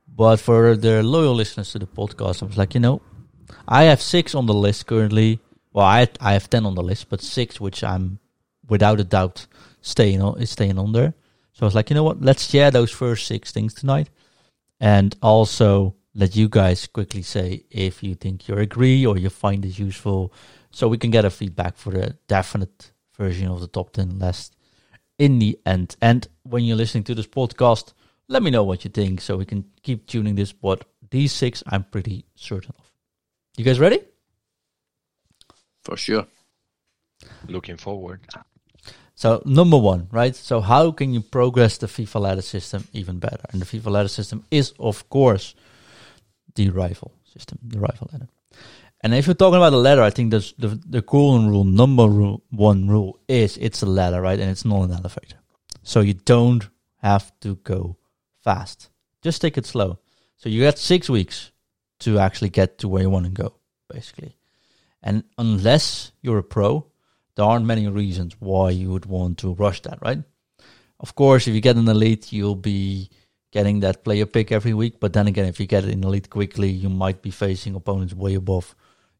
Speaker 1: But for the loyal listeners to the podcast, I was like, you know, I have six on the list currently well, I I have ten on the list, but six which I'm without a doubt staying on is staying on there. So I was like, you know what? Let's share those first six things tonight, and also let you guys quickly say if you think you agree or you find it useful, so we can get a feedback for the definite version of the top ten list in the end. And when you're listening to this podcast, let me know what you think, so we can keep tuning this. But these six, I'm pretty certain of. You guys ready?
Speaker 3: For sure.
Speaker 2: Looking forward.
Speaker 1: So number one, right? So how can you progress the FIFA ladder system even better? And the FIFA ladder system is, of course, the rival system, the rival ladder. And if you're talking about a ladder, I think the the golden rule, number rule, one rule is it's a ladder, right? And it's not an elevator. So you don't have to go fast. Just take it slow. So you got six weeks to actually get to where you want to go, basically. And unless you're a pro, there aren't many reasons why you would want to rush that, right? Of course, if you get an elite, you'll be getting that player pick every week. But then again, if you get in elite quickly, you might be facing opponents way above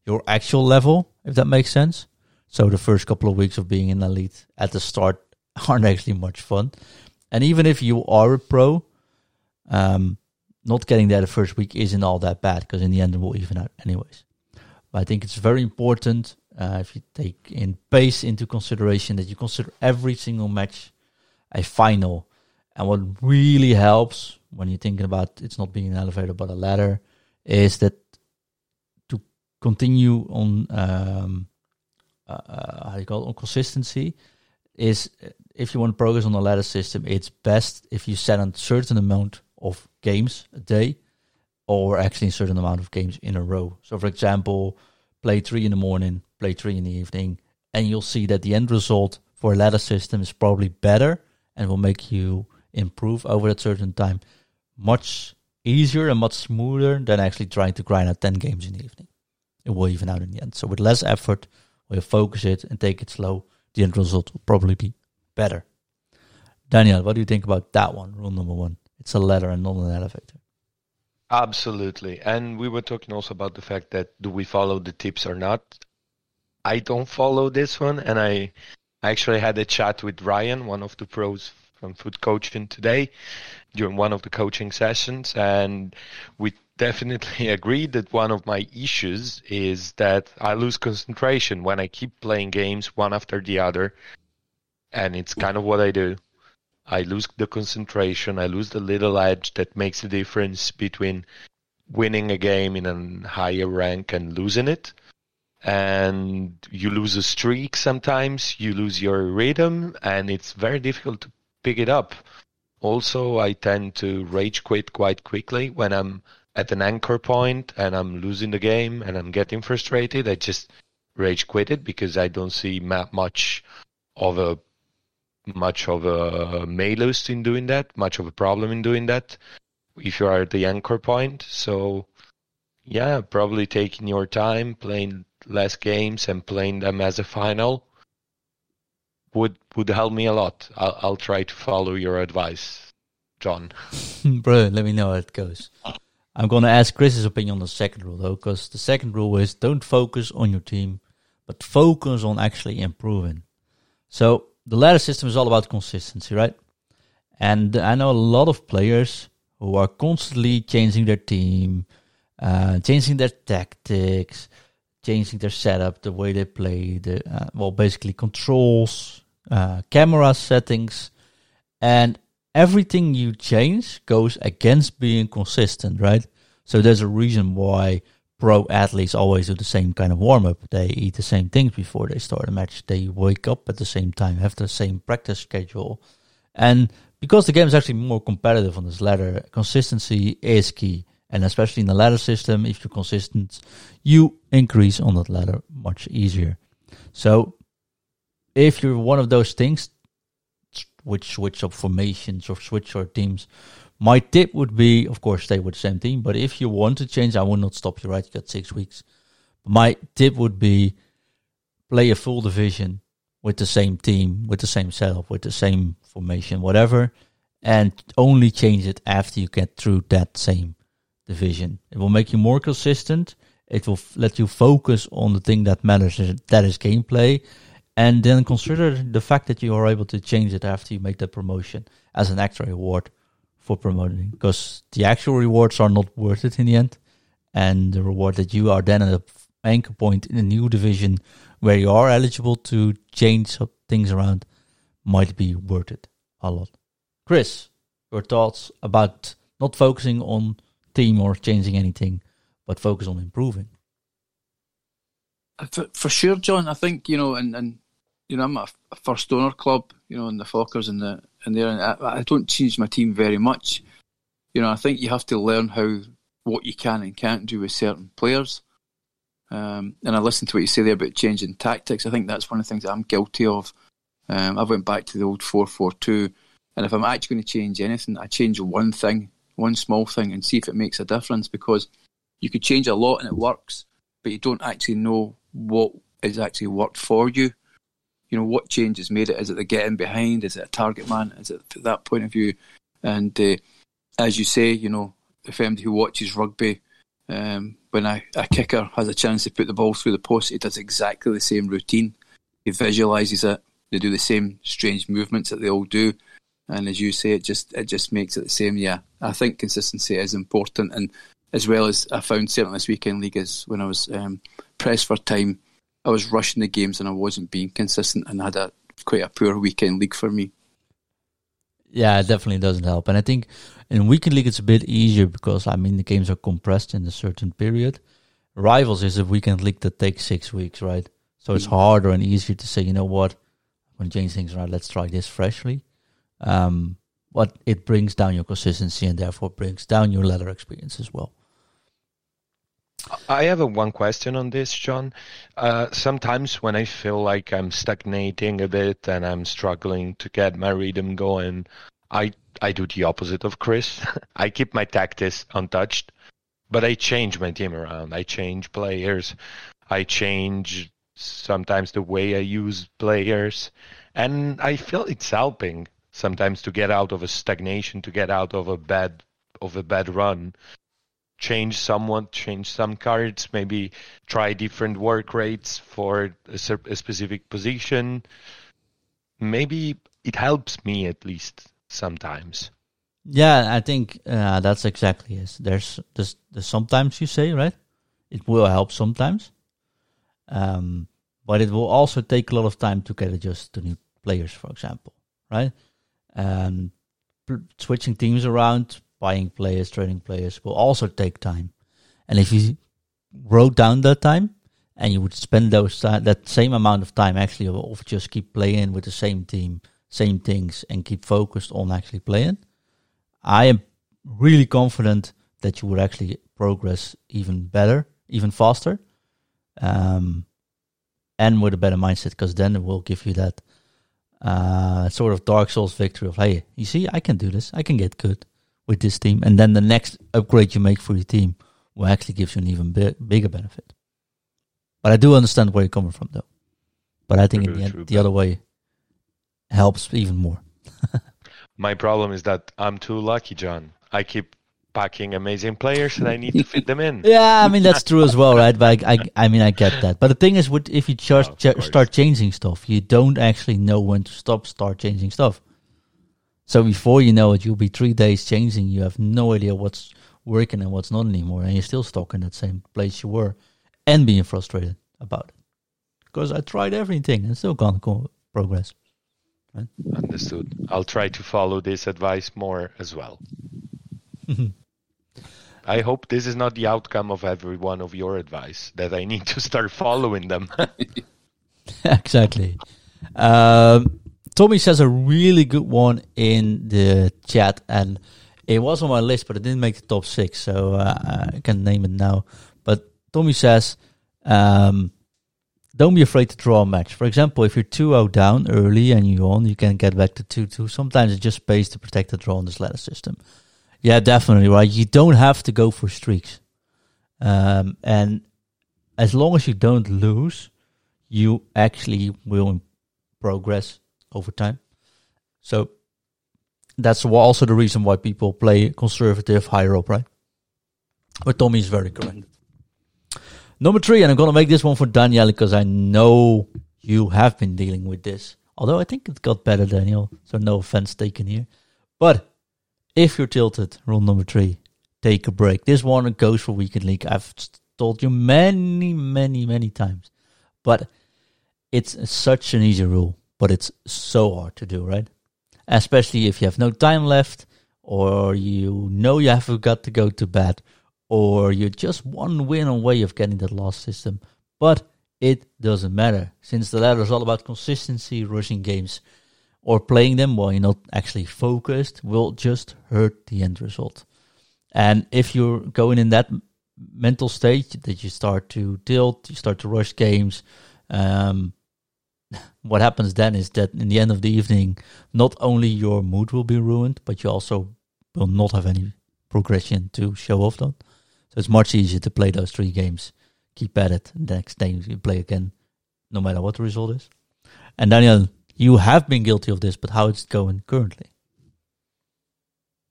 Speaker 1: your actual level, if that makes sense. So the first couple of weeks of being in the elite at the start aren't actually much fun. And even if you are a pro, um, not getting there the first week isn't all that bad because in the end it will even out anyways. But I think it's very important uh, if you take in pace into consideration that you consider every single match a final. And what really helps when you're thinking about it's not being an elevator but a ladder is that to continue on um, uh, uh how you call it on consistency is if you want to progress on the ladder system, it's best if you set a certain amount of games a day or actually a certain amount of games in a row. So, for example, play three in the morning, three in the evening, and you'll see that the end result for a ladder system is probably better and will make you improve over a certain time much easier and much smoother than actually trying to grind out 10 games in the evening. It will even out in the end. So, with less effort, we focus it and take it slow, the end result will probably be better. Daniel, what do you think about that one? Rule number one. It's a ladder and not an elevator.
Speaker 2: Absolutely. And we were talking also about the fact that do we follow the tips or not? I don't follow this one. And I actually had a chat with Ryan, one of the pros from FUT Coaching today during one of the coaching sessions. And we definitely agreed that one of my issues is that I lose concentration when I keep playing games one after the other. And it's kind of what I do. I lose the concentration. I lose the little edge that makes the difference between winning a game in a higher rank and losing it. And you lose a streak sometimes, you lose your rhythm, and it's very difficult to pick it up. Also, I tend to rage quit quite quickly when I'm at an anchor point and I'm losing the game and I'm getting frustrated. I just rage quit it because I don't see much of a much of a malus in doing that, much of a problem in doing that if you are at the anchor point. So yeah, probably taking your time, playing less games and playing them as a final would would help me a lot. I'll, I'll try to follow your advice, John.
Speaker 1: Bro, let me know how it goes. I'm gonna ask Chris's opinion on the second rule though, because the second rule is don't focus on your team, but focus on actually improving. So the ladder system is all about consistency, right? And I know a lot of players who are constantly changing their team, uh, changing their tactics, changing their setup, the way they play, the uh, well, basically controls, uh, camera settings, and everything you change goes against being consistent, right? So there's a reason why pro athletes always do the same kind of warm up. They eat the same things before they start a match. They wake up at the same time, have the same practice schedule, and because the game is actually more competitive on this ladder, consistency is key. And especially in the ladder system, if you're consistent, you increase on that ladder much easier. So if you're one of those things, which switch up formations or switch your teams, my tip would be, of course, stay with the same team. But if you want to change, I will not stop you. Right, you got six weeks. My tip would be play a full division with the same team, with the same setup, with the same formation, whatever, and only change it after you get through that same division. It will make you more consistent. It will f- let you focus on the thing that matters, that is gameplay, and then consider the fact that you are able to change it after you make the promotion as an extra reward for promoting, because the actual rewards are not worth it in the end, and the reward that you are then at a anchor point in a new division where you are eligible to change things around might be worth it a lot. Chris, your thoughts about not focusing on team or changing anything, but focus on improving.
Speaker 3: For, for sure, John. I think you know, and, and you know, I'm a, a first owner club, you know, and the Fockers and the and there, and I, I don't change my team very much. You know, I think you have to learn how what you can and can't do with certain players. Um, and I listened to what you say there about changing tactics. I think that's one of the things that I'm guilty of. Um, I went back to the old four four two, and if I'm actually going to change anything, I change one thing, one small thing, and see if it makes a difference. Because you could change a lot and it works, but you don't actually know what is actually worked for you. You know what changes made it? Is it the getting behind? Is it a target man? Is it that point of view? And uh, as you say, you know, if anybody who watches rugby um, when a, a kicker has a chance to put the ball through the post, he does exactly the same routine. He visualises it. They do the same strange movements that they all do, and as you say, it just it just makes it the same. Yeah, I think consistency is important, and as well as I found certainly this weekend league is when I was um, pressed for time, I was rushing the games and I wasn't being consistent, and I had a quite a poor weekend league for me.
Speaker 1: Yeah, it definitely doesn't help. And I think in weekend league it's a bit easier because I mean the games are compressed in a certain period. Rivals is a weekend league that takes six weeks, right? So it's mm. harder and easier to say, you know what, when change things around, let's try this freshly. Um, but it brings down your consistency and therefore brings down your ladder experience as well.
Speaker 2: I have a one question on this, John. Uh, sometimes when I feel like I'm stagnating a bit and I'm struggling to get my rhythm going, I I do the opposite of Chris. I keep my tactics untouched, but I change my team around. I change players. I change sometimes the way I use players, and I feel it's helping sometimes to get out of a stagnation, to get out of a bad of a bad run change someone, change some cards, maybe try different work rates for a, a specific position. Maybe it helps me at least sometimes.
Speaker 1: Yeah, I think uh, that's exactly it. There's, there's, there's sometimes you say right, it will help sometimes, um, but it will also take a lot of time to get adjusted to new players, for example, right? Um, switching teams around, buying players, trading players will also take time. And if you wrote down that time and you would spend those that same amount of time actually of just keep playing with the same team, same things, and keep focused on actually playing, I am really confident that you would actually progress even better, even faster, um, and with a better mindset. Because then it will give you that uh, sort of Dark Souls victory of, hey, you see, I can do this. I can get good with this team. And then the next upgrade you make for your team will actually give you an even bi- bigger benefit. But I do understand where you're coming from, though. But I think true, in the, end, the other way helps even more.
Speaker 2: My problem is that I'm too lucky, John. I keep packing amazing players and I need to fit them in.
Speaker 1: yeah, I mean that's true as well, right? But I, I, I mean I get that. But the thing is, with if you just oh, ch- start changing stuff, you don't actually know when to stop. Start changing stuff. So before you know it, you'll be three days changing. You have no idea what's working and what's not anymore, and you're still stuck in that same place you were, and being frustrated about it. Because I tried everything and still can't progress.
Speaker 2: Right? Understood. I'll try to follow this advice more as well. I hope this is not the outcome of every one of your advice that I need to start following them.
Speaker 1: exactly. Um, Tommy says a really good one in the chat, and it was on my list, but it didn't make the top six, so uh, I can name it now. But Tommy says, um, don't be afraid to draw a match. For example, if you're 2 0 down early and you're on, you can get back to 2 2. Sometimes it just pays to protect the draw in this ladder system. Yeah, definitely, right? You don't have to go for streaks. Um, and as long as you don't lose, you actually will progress over time. So that's also the reason why people play conservative higher up, right? But Tommy is very correct. Number three, and I'm going to make this one for Daniel because I know you have been dealing with this. Although I think it got better, Daniel. So no offense taken here. But if you're tilted, rule number three, take a break. This one goes for Weekend League. I've told you many, many, many times. But it's such an easy rule but it's so hard to do, right? Especially if you have no time left, or you know you have got to go to bed, or you're just one win away of getting that last system. But it doesn't matter, since the ladder is all about consistency, rushing games, or playing them while you're not actually focused will just hurt the end result. And if you're going in that mental state that you start to tilt, you start to rush games, um, what happens then is that in the end of the evening, not only your mood will be ruined, but you also will not have any progression to show off on. So it's much easier to play those three games, keep at it, and the next day you play again, no matter what the result is. And Daniel, you have been guilty of this, but how is it going currently?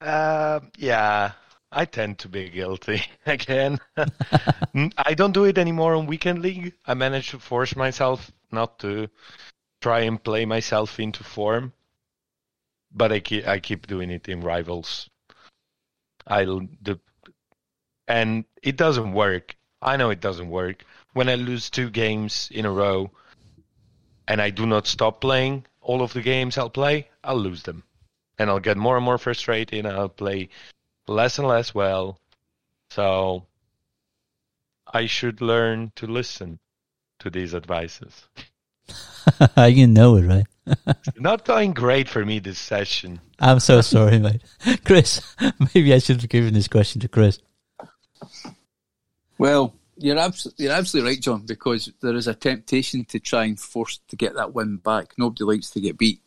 Speaker 2: Uh, yeah, I tend to be guilty again. I don't do it anymore on weekend league. I manage to force myself not to try and play myself into form, but I keep I keep doing it in rivals. I'll the and it doesn't work. I know it doesn't work. When I lose two games in a row and I do not stop playing all of the games I'll play, I'll lose them. And I'll get more and more frustrated and I'll play less and less well. So I should learn to listen to these advices.
Speaker 1: you know it, right?
Speaker 2: Not going great for me this session.
Speaker 1: I'm so sorry, mate. Chris, maybe I should have given this question to Chris.
Speaker 3: Well, you're, abs- you're absolutely right, John, because there is a temptation to try and force to get that win back. Nobody likes to get beat,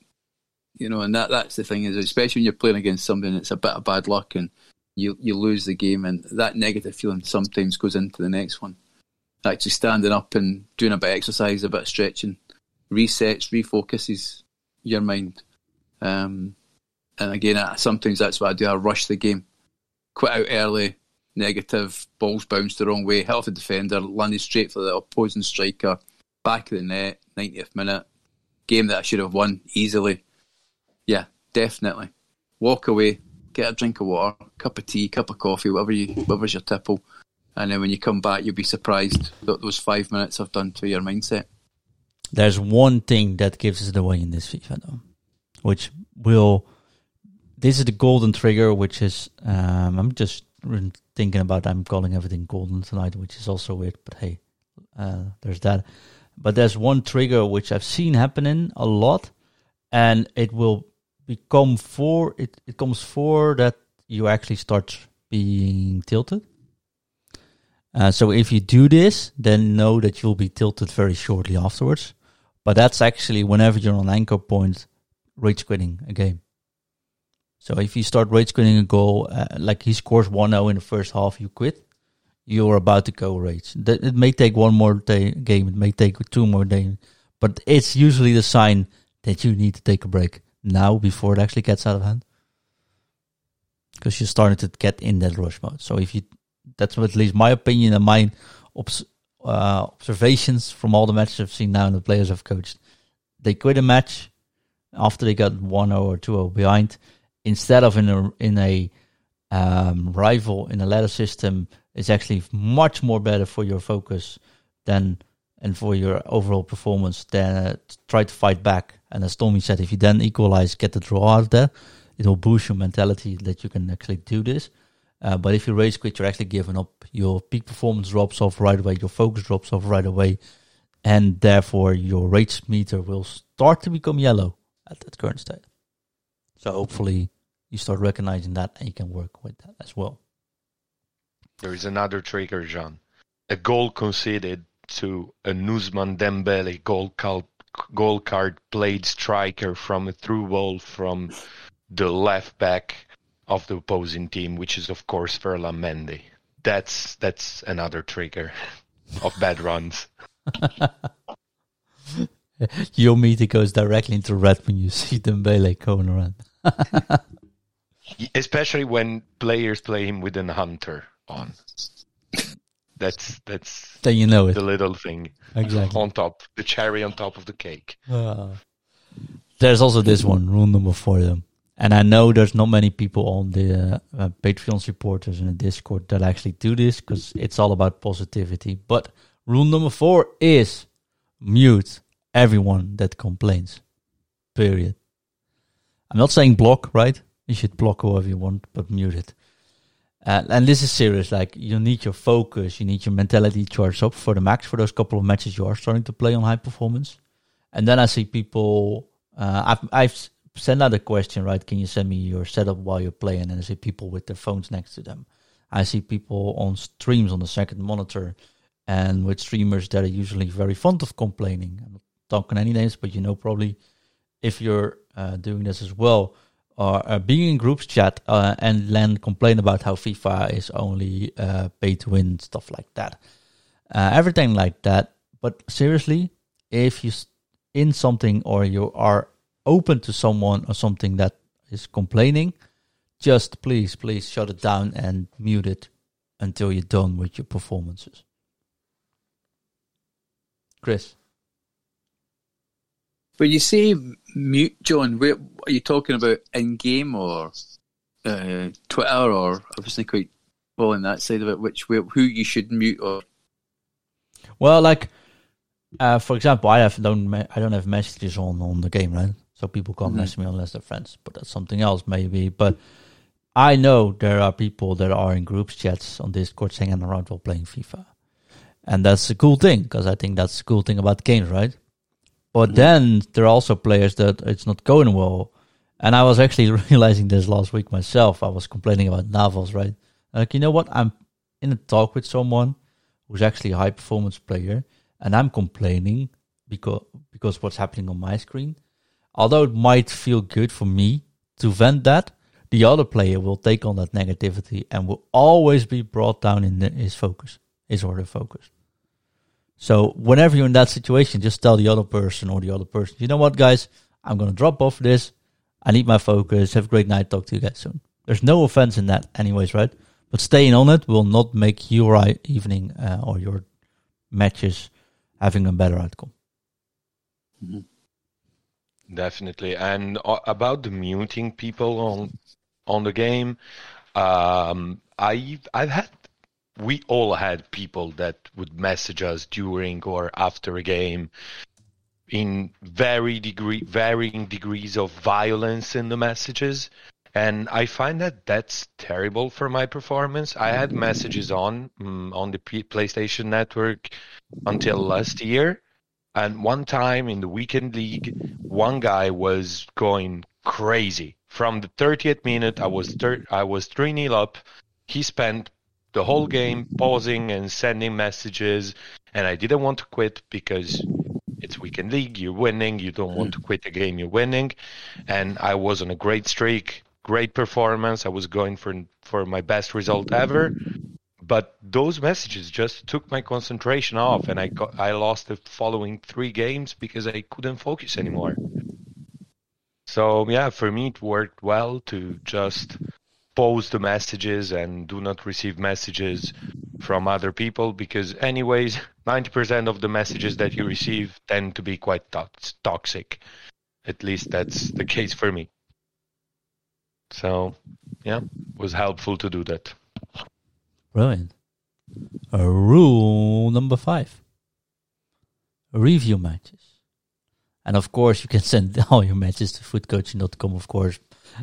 Speaker 3: you know, and that that's the thing is, especially when you're playing against somebody it's a bit of bad luck and you you lose the game, and that negative feeling sometimes goes into the next one actually standing up and doing a bit of exercise, a bit of stretching, resets, refocuses your mind. Um, and again, sometimes that's what I do. I rush the game, quit out early, negative, balls bounced the wrong way, hit off the defender, landed straight for the opposing striker, back of the net, 90th minute. Game that I should have won easily. Yeah, definitely. Walk away, get a drink of water, cup of tea, cup of coffee, whatever you, whatever's your tipple and then when you come back, you'll be surprised that those five minutes have done to your mindset.
Speaker 1: There's one thing that gives us the win in this FIFA, though, which will. This is the golden trigger, which is um, I'm just thinking about. I'm calling everything golden tonight, which is also weird, but hey, uh, there's that. But there's one trigger which I've seen happening a lot, and it will become for it. It comes for that you actually start being tilted uh, so if you do this, then know that you'll be tilted very shortly afterwards. But that's actually whenever you're on anchor point rage quitting a game. So if you start rage quitting a goal, uh, like he scores 1-0 in the first half, you quit. You're about to go rage. That it may take one more day, game. It may take two more days, but it's usually the sign that you need to take a break now before it actually gets out of hand. Because you're starting to get in that rush mode. So if you, that's at least my opinion and my obs, uh, observations from all the matches I've seen now and the players I've coached. They quit a match after they got 1-0 or 2-0 behind instead of in a in a um, rival in a ladder system it's actually much more better for your focus than and for your overall performance than uh, try to fight back. And as Tommy said, if you then equalize, get the draw out of it will boost your mentality that you can actually do this. Uh, but if you rage quit, you're actually giving up. Your peak performance drops off right away. Your focus drops off right away, and therefore your rage meter will start to become yellow at that current state. So hopefully you start recognizing that and you can work with that as well.
Speaker 2: There is another trigger, Jean. A goal conceded to a Ousmane Dembele goal card, goal card played striker from a through ball from the left back of the opposing team, which is of course Ferland Mendy. That's that's another trigger of bad runs.
Speaker 1: Your meter goes directly into red when you see Dembele going around.
Speaker 2: Especially when players play him with an hunter on. That's that's
Speaker 1: then you know it.
Speaker 2: The little thing
Speaker 1: exactly
Speaker 2: on top, the cherry on top of the cake. Uh,
Speaker 1: there's also this one rule number four them, and I know there's not many people on the uh, uh, Patreon supporters in the Discord that actually do this because it's all about positivity. But rule number four is mute everyone that complains. Period. I'm not saying block, right? You should block whoever you want, but mute it. Uh, and this is serious. Like you need your focus, you need your mentality charged up for the max for those couple of matches you are starting to play on high performance. And then I see people. Uh, I've I've sent out a question, right? Can you send me your setup while you're playing? And I see people with their phones next to them. I see people on streams on the second monitor, and with streamers that are usually very fond of complaining. I'm not talking any names, but you know probably if you're uh, doing this as well or uh, being in groups chat uh, and then complain about how FIFA is only uh, pay to win stuff like that, uh, everything like that. But seriously, if you're in something or you are open to someone or something that is complaining, just please, please shut it down and mute it until you're done with your performances. Chris.
Speaker 3: But you say mute, John, where, are you talking about in game or uh, Twitter or I wasn't quite following that side of it? Which where, who you should mute or?
Speaker 1: Well, like uh, for example, I have don't I don't have messages on on the game, right? So people can't mm-hmm. message me unless they're friends. But that's something else, maybe. But I know there are people that are in groups chats on Discord hanging around while playing FIFA, and that's a cool thing because I think that's a cool thing about games, right? But mm-hmm. then there are also players that it's not going well. And I was actually realizing this last week myself. I was complaining about Navas, right? Like, you know what? I'm in a talk with someone who's actually a high performance player, and I'm complaining because because what's happening on my screen. Although it might feel good for me to vent that, the other player will take on that negativity and will always be brought down in the, his focus, his or her focus. So whenever you're in that situation, just tell the other person or the other person, you know what, guys, I'm going to drop off this. I need my focus. Have a great night. Talk to you guys soon. There's no offense in that, anyways, right? But staying on it will not make your evening uh, or your matches having a better outcome.
Speaker 2: Mm-hmm. Definitely. And uh, about the muting people on on the game, um, I've I've had we all had people that would message us during or after a game in very degree varying degrees of violence in the messages. And i find that that's terrible for my performance. I had messages on um, on the playstation network until last year. And one time in the weekend league one guy was going crazy. From the 30th minute i was thir- i was 3 nil up. He spent the whole game pausing and sending messages and I didn't want to quit because it's weekend league. You're winning. You don't want to quit the game. You're winning, and I was on a great streak, great performance. I was going for for my best result ever, but those messages just took my concentration off, and I got I lost the following three games because I couldn't focus anymore. So yeah, for me it worked well to just pause the messages and do not receive messages from other people because anyways 90% of the messages that you receive tend to be quite toxic. At least that's the case for me. So yeah was helpful to do that.
Speaker 1: Brilliant. Uh, rule number five. Review matches and of course you can send all your matches to futcoaching.com of course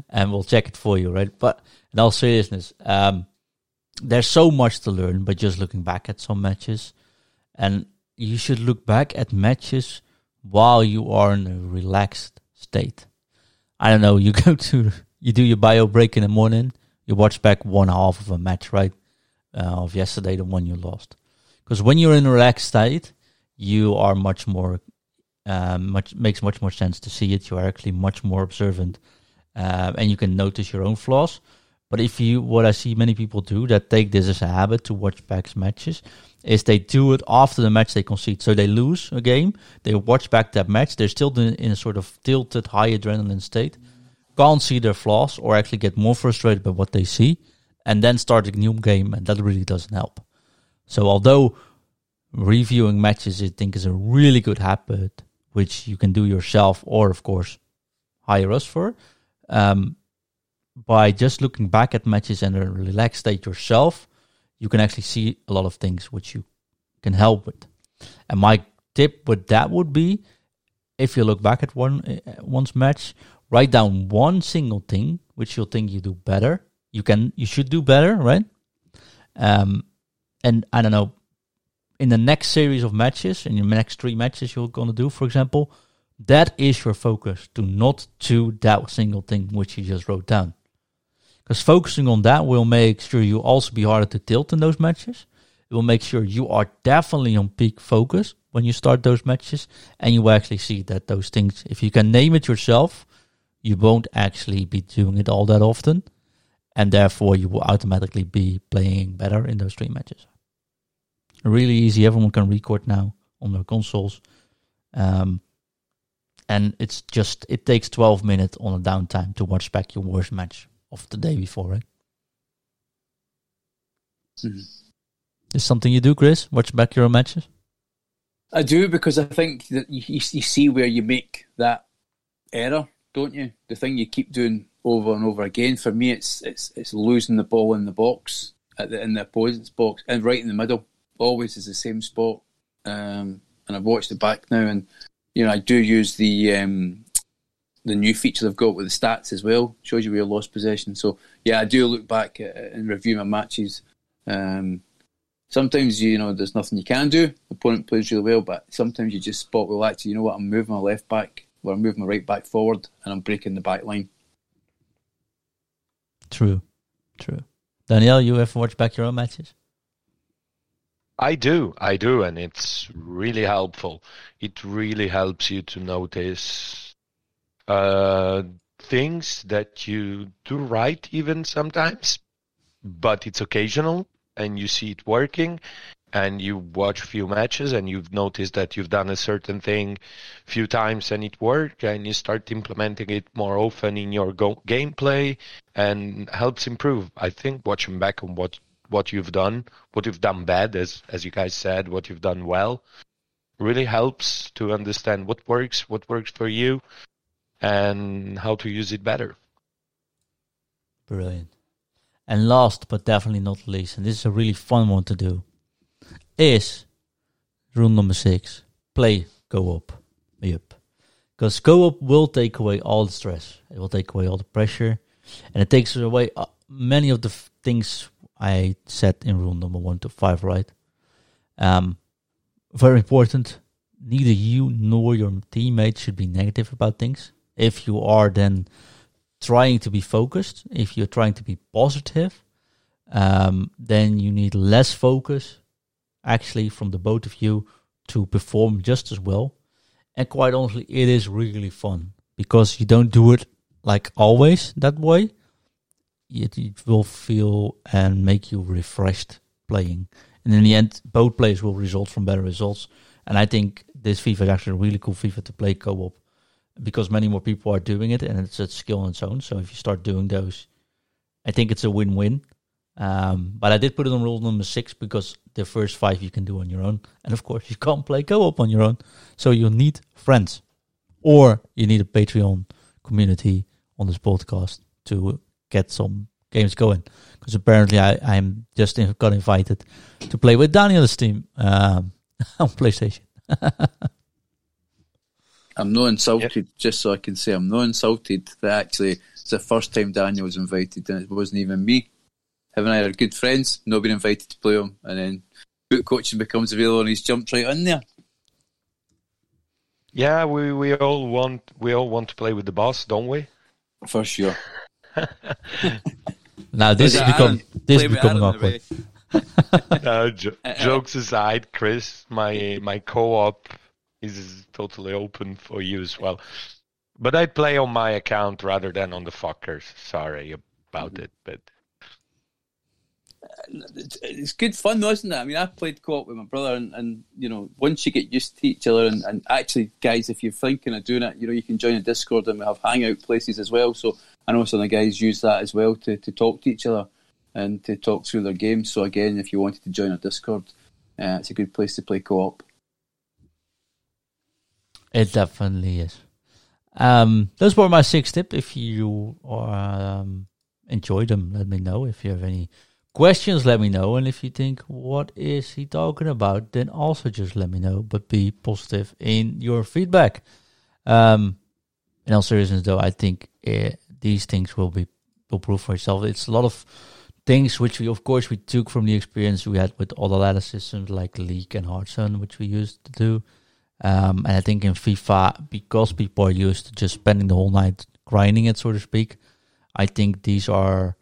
Speaker 1: and we'll check it for you right but in all seriousness um, there's so much to learn by just looking back at some matches, and you should look back at matches while you are in a relaxed state. I don't know. You go to you do your bio break in the morning. You watch back one half of a match, right? Uh, of yesterday, the one you lost. Because when you're in a relaxed state, you are much more, um, much makes much more sense to see it. You are actually much more observant, uh, and you can notice your own flaws. But if you, what I see many people do that take this as a habit to watch back matches, is they do it after the match they concede. So they lose a game, they watch back that match, they're still in a sort of tilted, high adrenaline state, can't see their flaws or actually get more frustrated by what they see, and then start a new game, and that really doesn't help. So although reviewing matches, I think, is a really good habit, which you can do yourself or, of course, hire us for. Um, by just looking back at matches and a relaxed state yourself, you can actually see a lot of things which you can help with. And my tip with that would be, if you look back at one uh, one's match, write down one single thing which you think you do better. You can, you should do better, right? Um, and I don't know, in the next series of matches, in your next three matches you're gonna do, for example, that is your focus. Do not do that single thing which you just wrote down. Because focusing on that will make sure you also be harder to tilt in those matches. It will make sure you are definitely on peak focus when you start those matches, and you will actually see that those things, if you can name it yourself, you won't actually be doing it all that often, and therefore you will automatically be playing better in those three matches. Really easy. Everyone can record now on their consoles. Um, and it's just it takes 12 minutes on a downtime to watch back your worst match of the day before, right? Mm-hmm. Is something you do, Chris? Watch back your matches?
Speaker 3: I do because I think that you, you see where you make that error, don't you? The thing you keep doing over and over again. For me, it's it's it's losing the ball in the box at the, in the opponent's box and right in the middle. Always is the same spot. Um, and I've watched it back now, and you know I do use the um, the new feature they've got with the stats as well shows you where you lost possession. So yeah, I do look back and review my matches. Um, sometimes you know there's nothing you can do. The opponent plays really well, but sometimes you just spot well. Actually, you know what? I'm moving my left back, or I'm moving my right back forward, and I'm breaking the back line.
Speaker 1: True, true. Daniel, you ever watch back your own matches?
Speaker 2: I do, I do, and it's really helpful. It really helps you to notice uh, things that you do right even sometimes, but it's occasional and you see it working and you watch a few matches and you've noticed that you've done a certain thing a few times and it worked and you start implementing it more often in your go- gameplay and helps improve. I think watching back on what what you've done, what you've done bad, as as you guys said, what you've done well, really helps to understand what works, what works for you, and how to use it better.
Speaker 1: Brilliant. And last but definitely not least, and this is a really fun one to do, is rule number six play co-op. Yep. Because co-op will take away all the stress, it will take away all the pressure, and it takes away uh, many of the f- things I said in rule number one to five, right? Um, very important. Neither you nor your teammates should be negative about things if you are then trying to be focused, if you're trying to be positive, um, then you need less focus actually from the both of you to perform just as well. and quite honestly, it is really fun because you don't do it like always that way. It, it will feel and make you refreshed playing, and in the end, both players will result from better results. And I think this FIFA is actually a really cool FIFA to play co-op because many more people are doing it, and it's a skill on its own. So if you start doing those, I think it's a win-win. Um, but I did put it on rule number six because the first five you can do on your own, and of course you can't play co-op on your own. So you need friends, or you need a Patreon community on this podcast to get some games going. Because apparently I I'm just in, got invited to play with Daniel's team um, on PlayStation.
Speaker 3: I'm not insulted, yep. just so I can say I'm not insulted that actually it's the first time Daniel was invited and it wasn't even me. Him and I are good friends, not been invited to play him, and then FUT Coaching becomes available and he's jumped right in there.
Speaker 2: Yeah, we, we all want we all want to play with the boss, don't we?
Speaker 3: For sure.
Speaker 1: now this is become this is becoming awkward.
Speaker 2: no, jo- jokes aside, Chris, my my co-op is totally open for you as well. But I play on my account rather than on the fuckers. Sorry about mm-hmm. it, but
Speaker 3: it's good fun though, isn't it? I mean, I played co-op with my brother, and, and you know, once you get used to each other, and, and actually, guys, if you're thinking of doing it, you know, you can join a Discord, and we have hangout places as well. So I know some of the guys use that as well to, to talk to each other and to talk through their games. So again, if you wanted to join a Discord, uh, it's a good place to play co-op.
Speaker 1: It definitely is. Um, those were my six tips. If you um, enjoy them, let me know. If you have any questions, let me know. And if you think, what is he talking about, then also just let me know. But be positive in your feedback. Um, in all seriousness, though, I think uh, these things will be will prove for itself. It's a lot of things which we, of course, we took from the experience we had with the ladder systems like League and Hearthstone, which we used to do. Um, and I think in FIFA, because people are used to just spending the whole night grinding it, so to speak, I think these are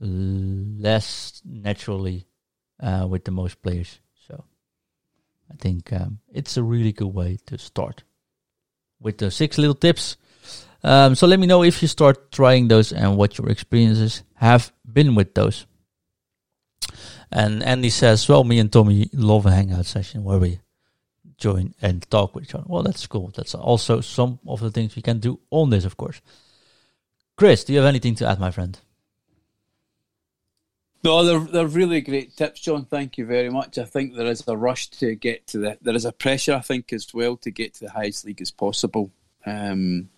Speaker 1: less naturally uh, with the most players. So I think um, it's a really good way to start with the six little tips. Um, so let me know if you start trying those and what your experiences have been with those. And Andy says, well, me and Tommy love a hangout session where we join and talk with each other. Well, that's cool. That's also some of the things we can do on this, of course. Chris, do you have anything to add, my friend?
Speaker 3: No, they're they're really great tips, John. Thank you very much. I think there is a rush to get to the there is a pressure, I think, as well to get to the highest league as possible. Um,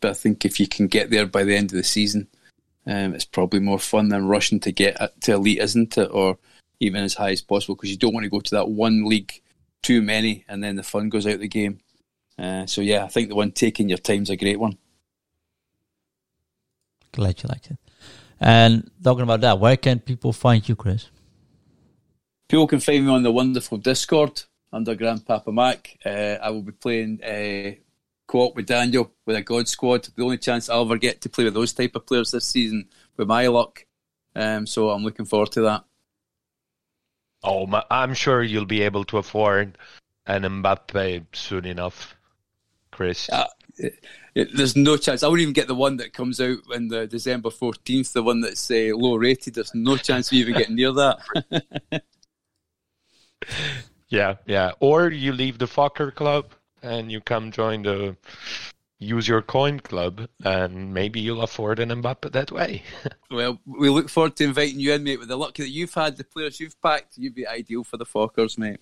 Speaker 3: but I think if you can get there by the end of the season, um, it's probably more fun than rushing to get to elite, isn't it? Or even as high as possible because you don't want to go to that one league too many, and then the fun goes out of the game. Uh, so yeah, I think the one taking your time is a great one.
Speaker 1: Glad you liked it. And talking about that, where can people find you, Chris?
Speaker 3: People can find me on the wonderful Discord under Grandpapa Mac. Uh, I will be playing uh, co-op with Daniel with a God Squad. The only chance I'll ever get to play with those type of players this season, with my luck. Um, so I'm looking forward to that.
Speaker 2: Oh, I'm sure you'll be able to afford an Mbappe soon enough, Chris. Uh,
Speaker 3: it, it, there's no chance. I wouldn't even get the one that comes out on the December 14th, the one that's uh, low rated. There's no chance we even get near that.
Speaker 2: yeah, yeah. Or you leave the Fokker Club and you come join the use your coin club and maybe you'll afford an Mbappe that way.
Speaker 3: well, we look forward to inviting you in, mate. With the luck that you've had, the players you've packed, you'd be ideal for the Fokkers, mate.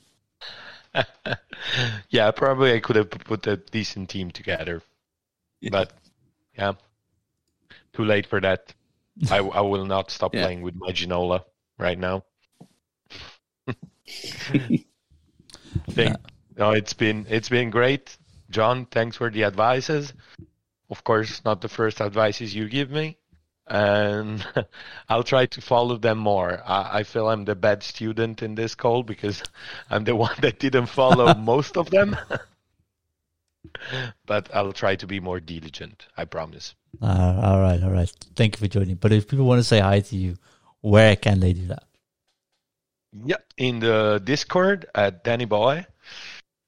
Speaker 2: yeah, probably I could have put a decent team together. Yeah. But yeah, too late for that. I, I will not stop yeah. playing with my Ginola right now. Think, yeah. no, it's been it's been great. John, thanks for the advices. Of course, not the first advices you give me, and I'll try to follow them more. I, I, feel I'm the bad student in this call because I'm the one that didn't follow most of them. but I'll try to be more diligent. I promise.
Speaker 1: Uh, all right, all right. Thank you for joining. But if people want to say hi to you, where can they do that?
Speaker 2: Yeah, in the Discord at Danny Boy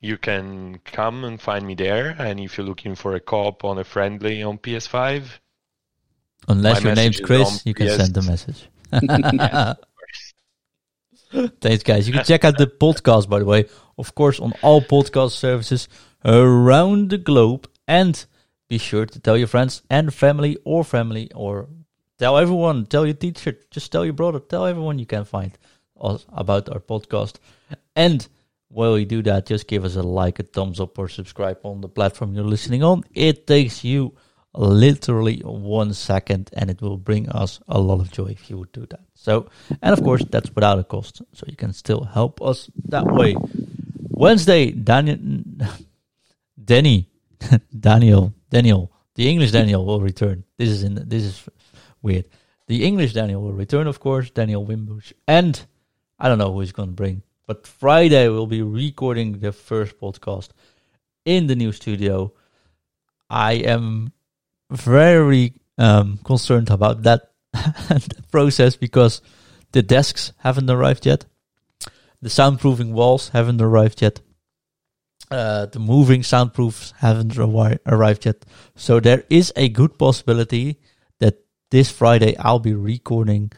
Speaker 2: you can come and find me there. And if you're looking for a co-op on a friendly on PS5,
Speaker 1: Unless
Speaker 2: My
Speaker 1: your name's Chris, you can send a message. Thanks, guys. You can check out the podcast, by the way, of course, on all podcast services around the globe. And be sure to tell your friends and family or family or tell everyone, tell your teacher, just tell your brother, tell everyone you can find us about our podcast. And while you do that, just give us a like, a thumbs up, or subscribe on the platform you're listening on. It takes you literally one second and it will bring us a lot of joy if you would do that. So, and of course, that's without a cost. So you can still help us that way. Wednesday, Daniel, Danny, Daniel, Daniel, the English Daniel will return. This is in, this is weird. The English Daniel will return, of course, Daniel Wimbush. And I don't know who he's going to bring, but Friday we'll be recording the first podcast in the new studio. I am very um, concerned about that process because the desks haven't arrived yet. The soundproofing walls haven't arrived yet. Uh, the moving soundproofs haven't arri- arrived yet. So there is a good possibility that this Friday I'll be recording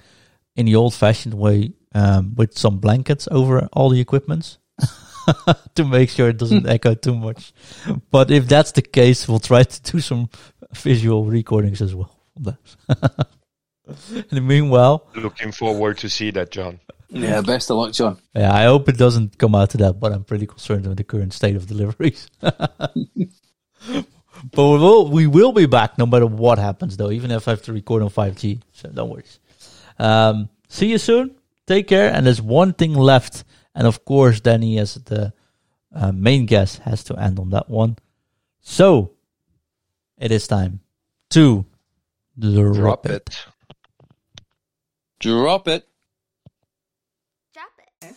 Speaker 1: in the old-fashioned way um, with some blankets over all the equipments to make sure it doesn't echo too much. But if that's the case, we'll try to do some visual recordings as well. In the meanwhile,
Speaker 2: looking forward to see that, John.
Speaker 3: Yeah, best of luck, John.
Speaker 1: yeah, I hope it doesn't come out to that, but I'm pretty concerned with the current state of deliveries. but we will we will be back no matter what happens, though, even if I have to record on 5G. So don't worry. Um, see you soon. Take care. And there's one thing left, and of course, Danny, as the uh, main guest, has to end on that one. So it is time to drop,
Speaker 2: Drop
Speaker 1: it.
Speaker 2: it.
Speaker 3: Drop it.
Speaker 5: Drop it.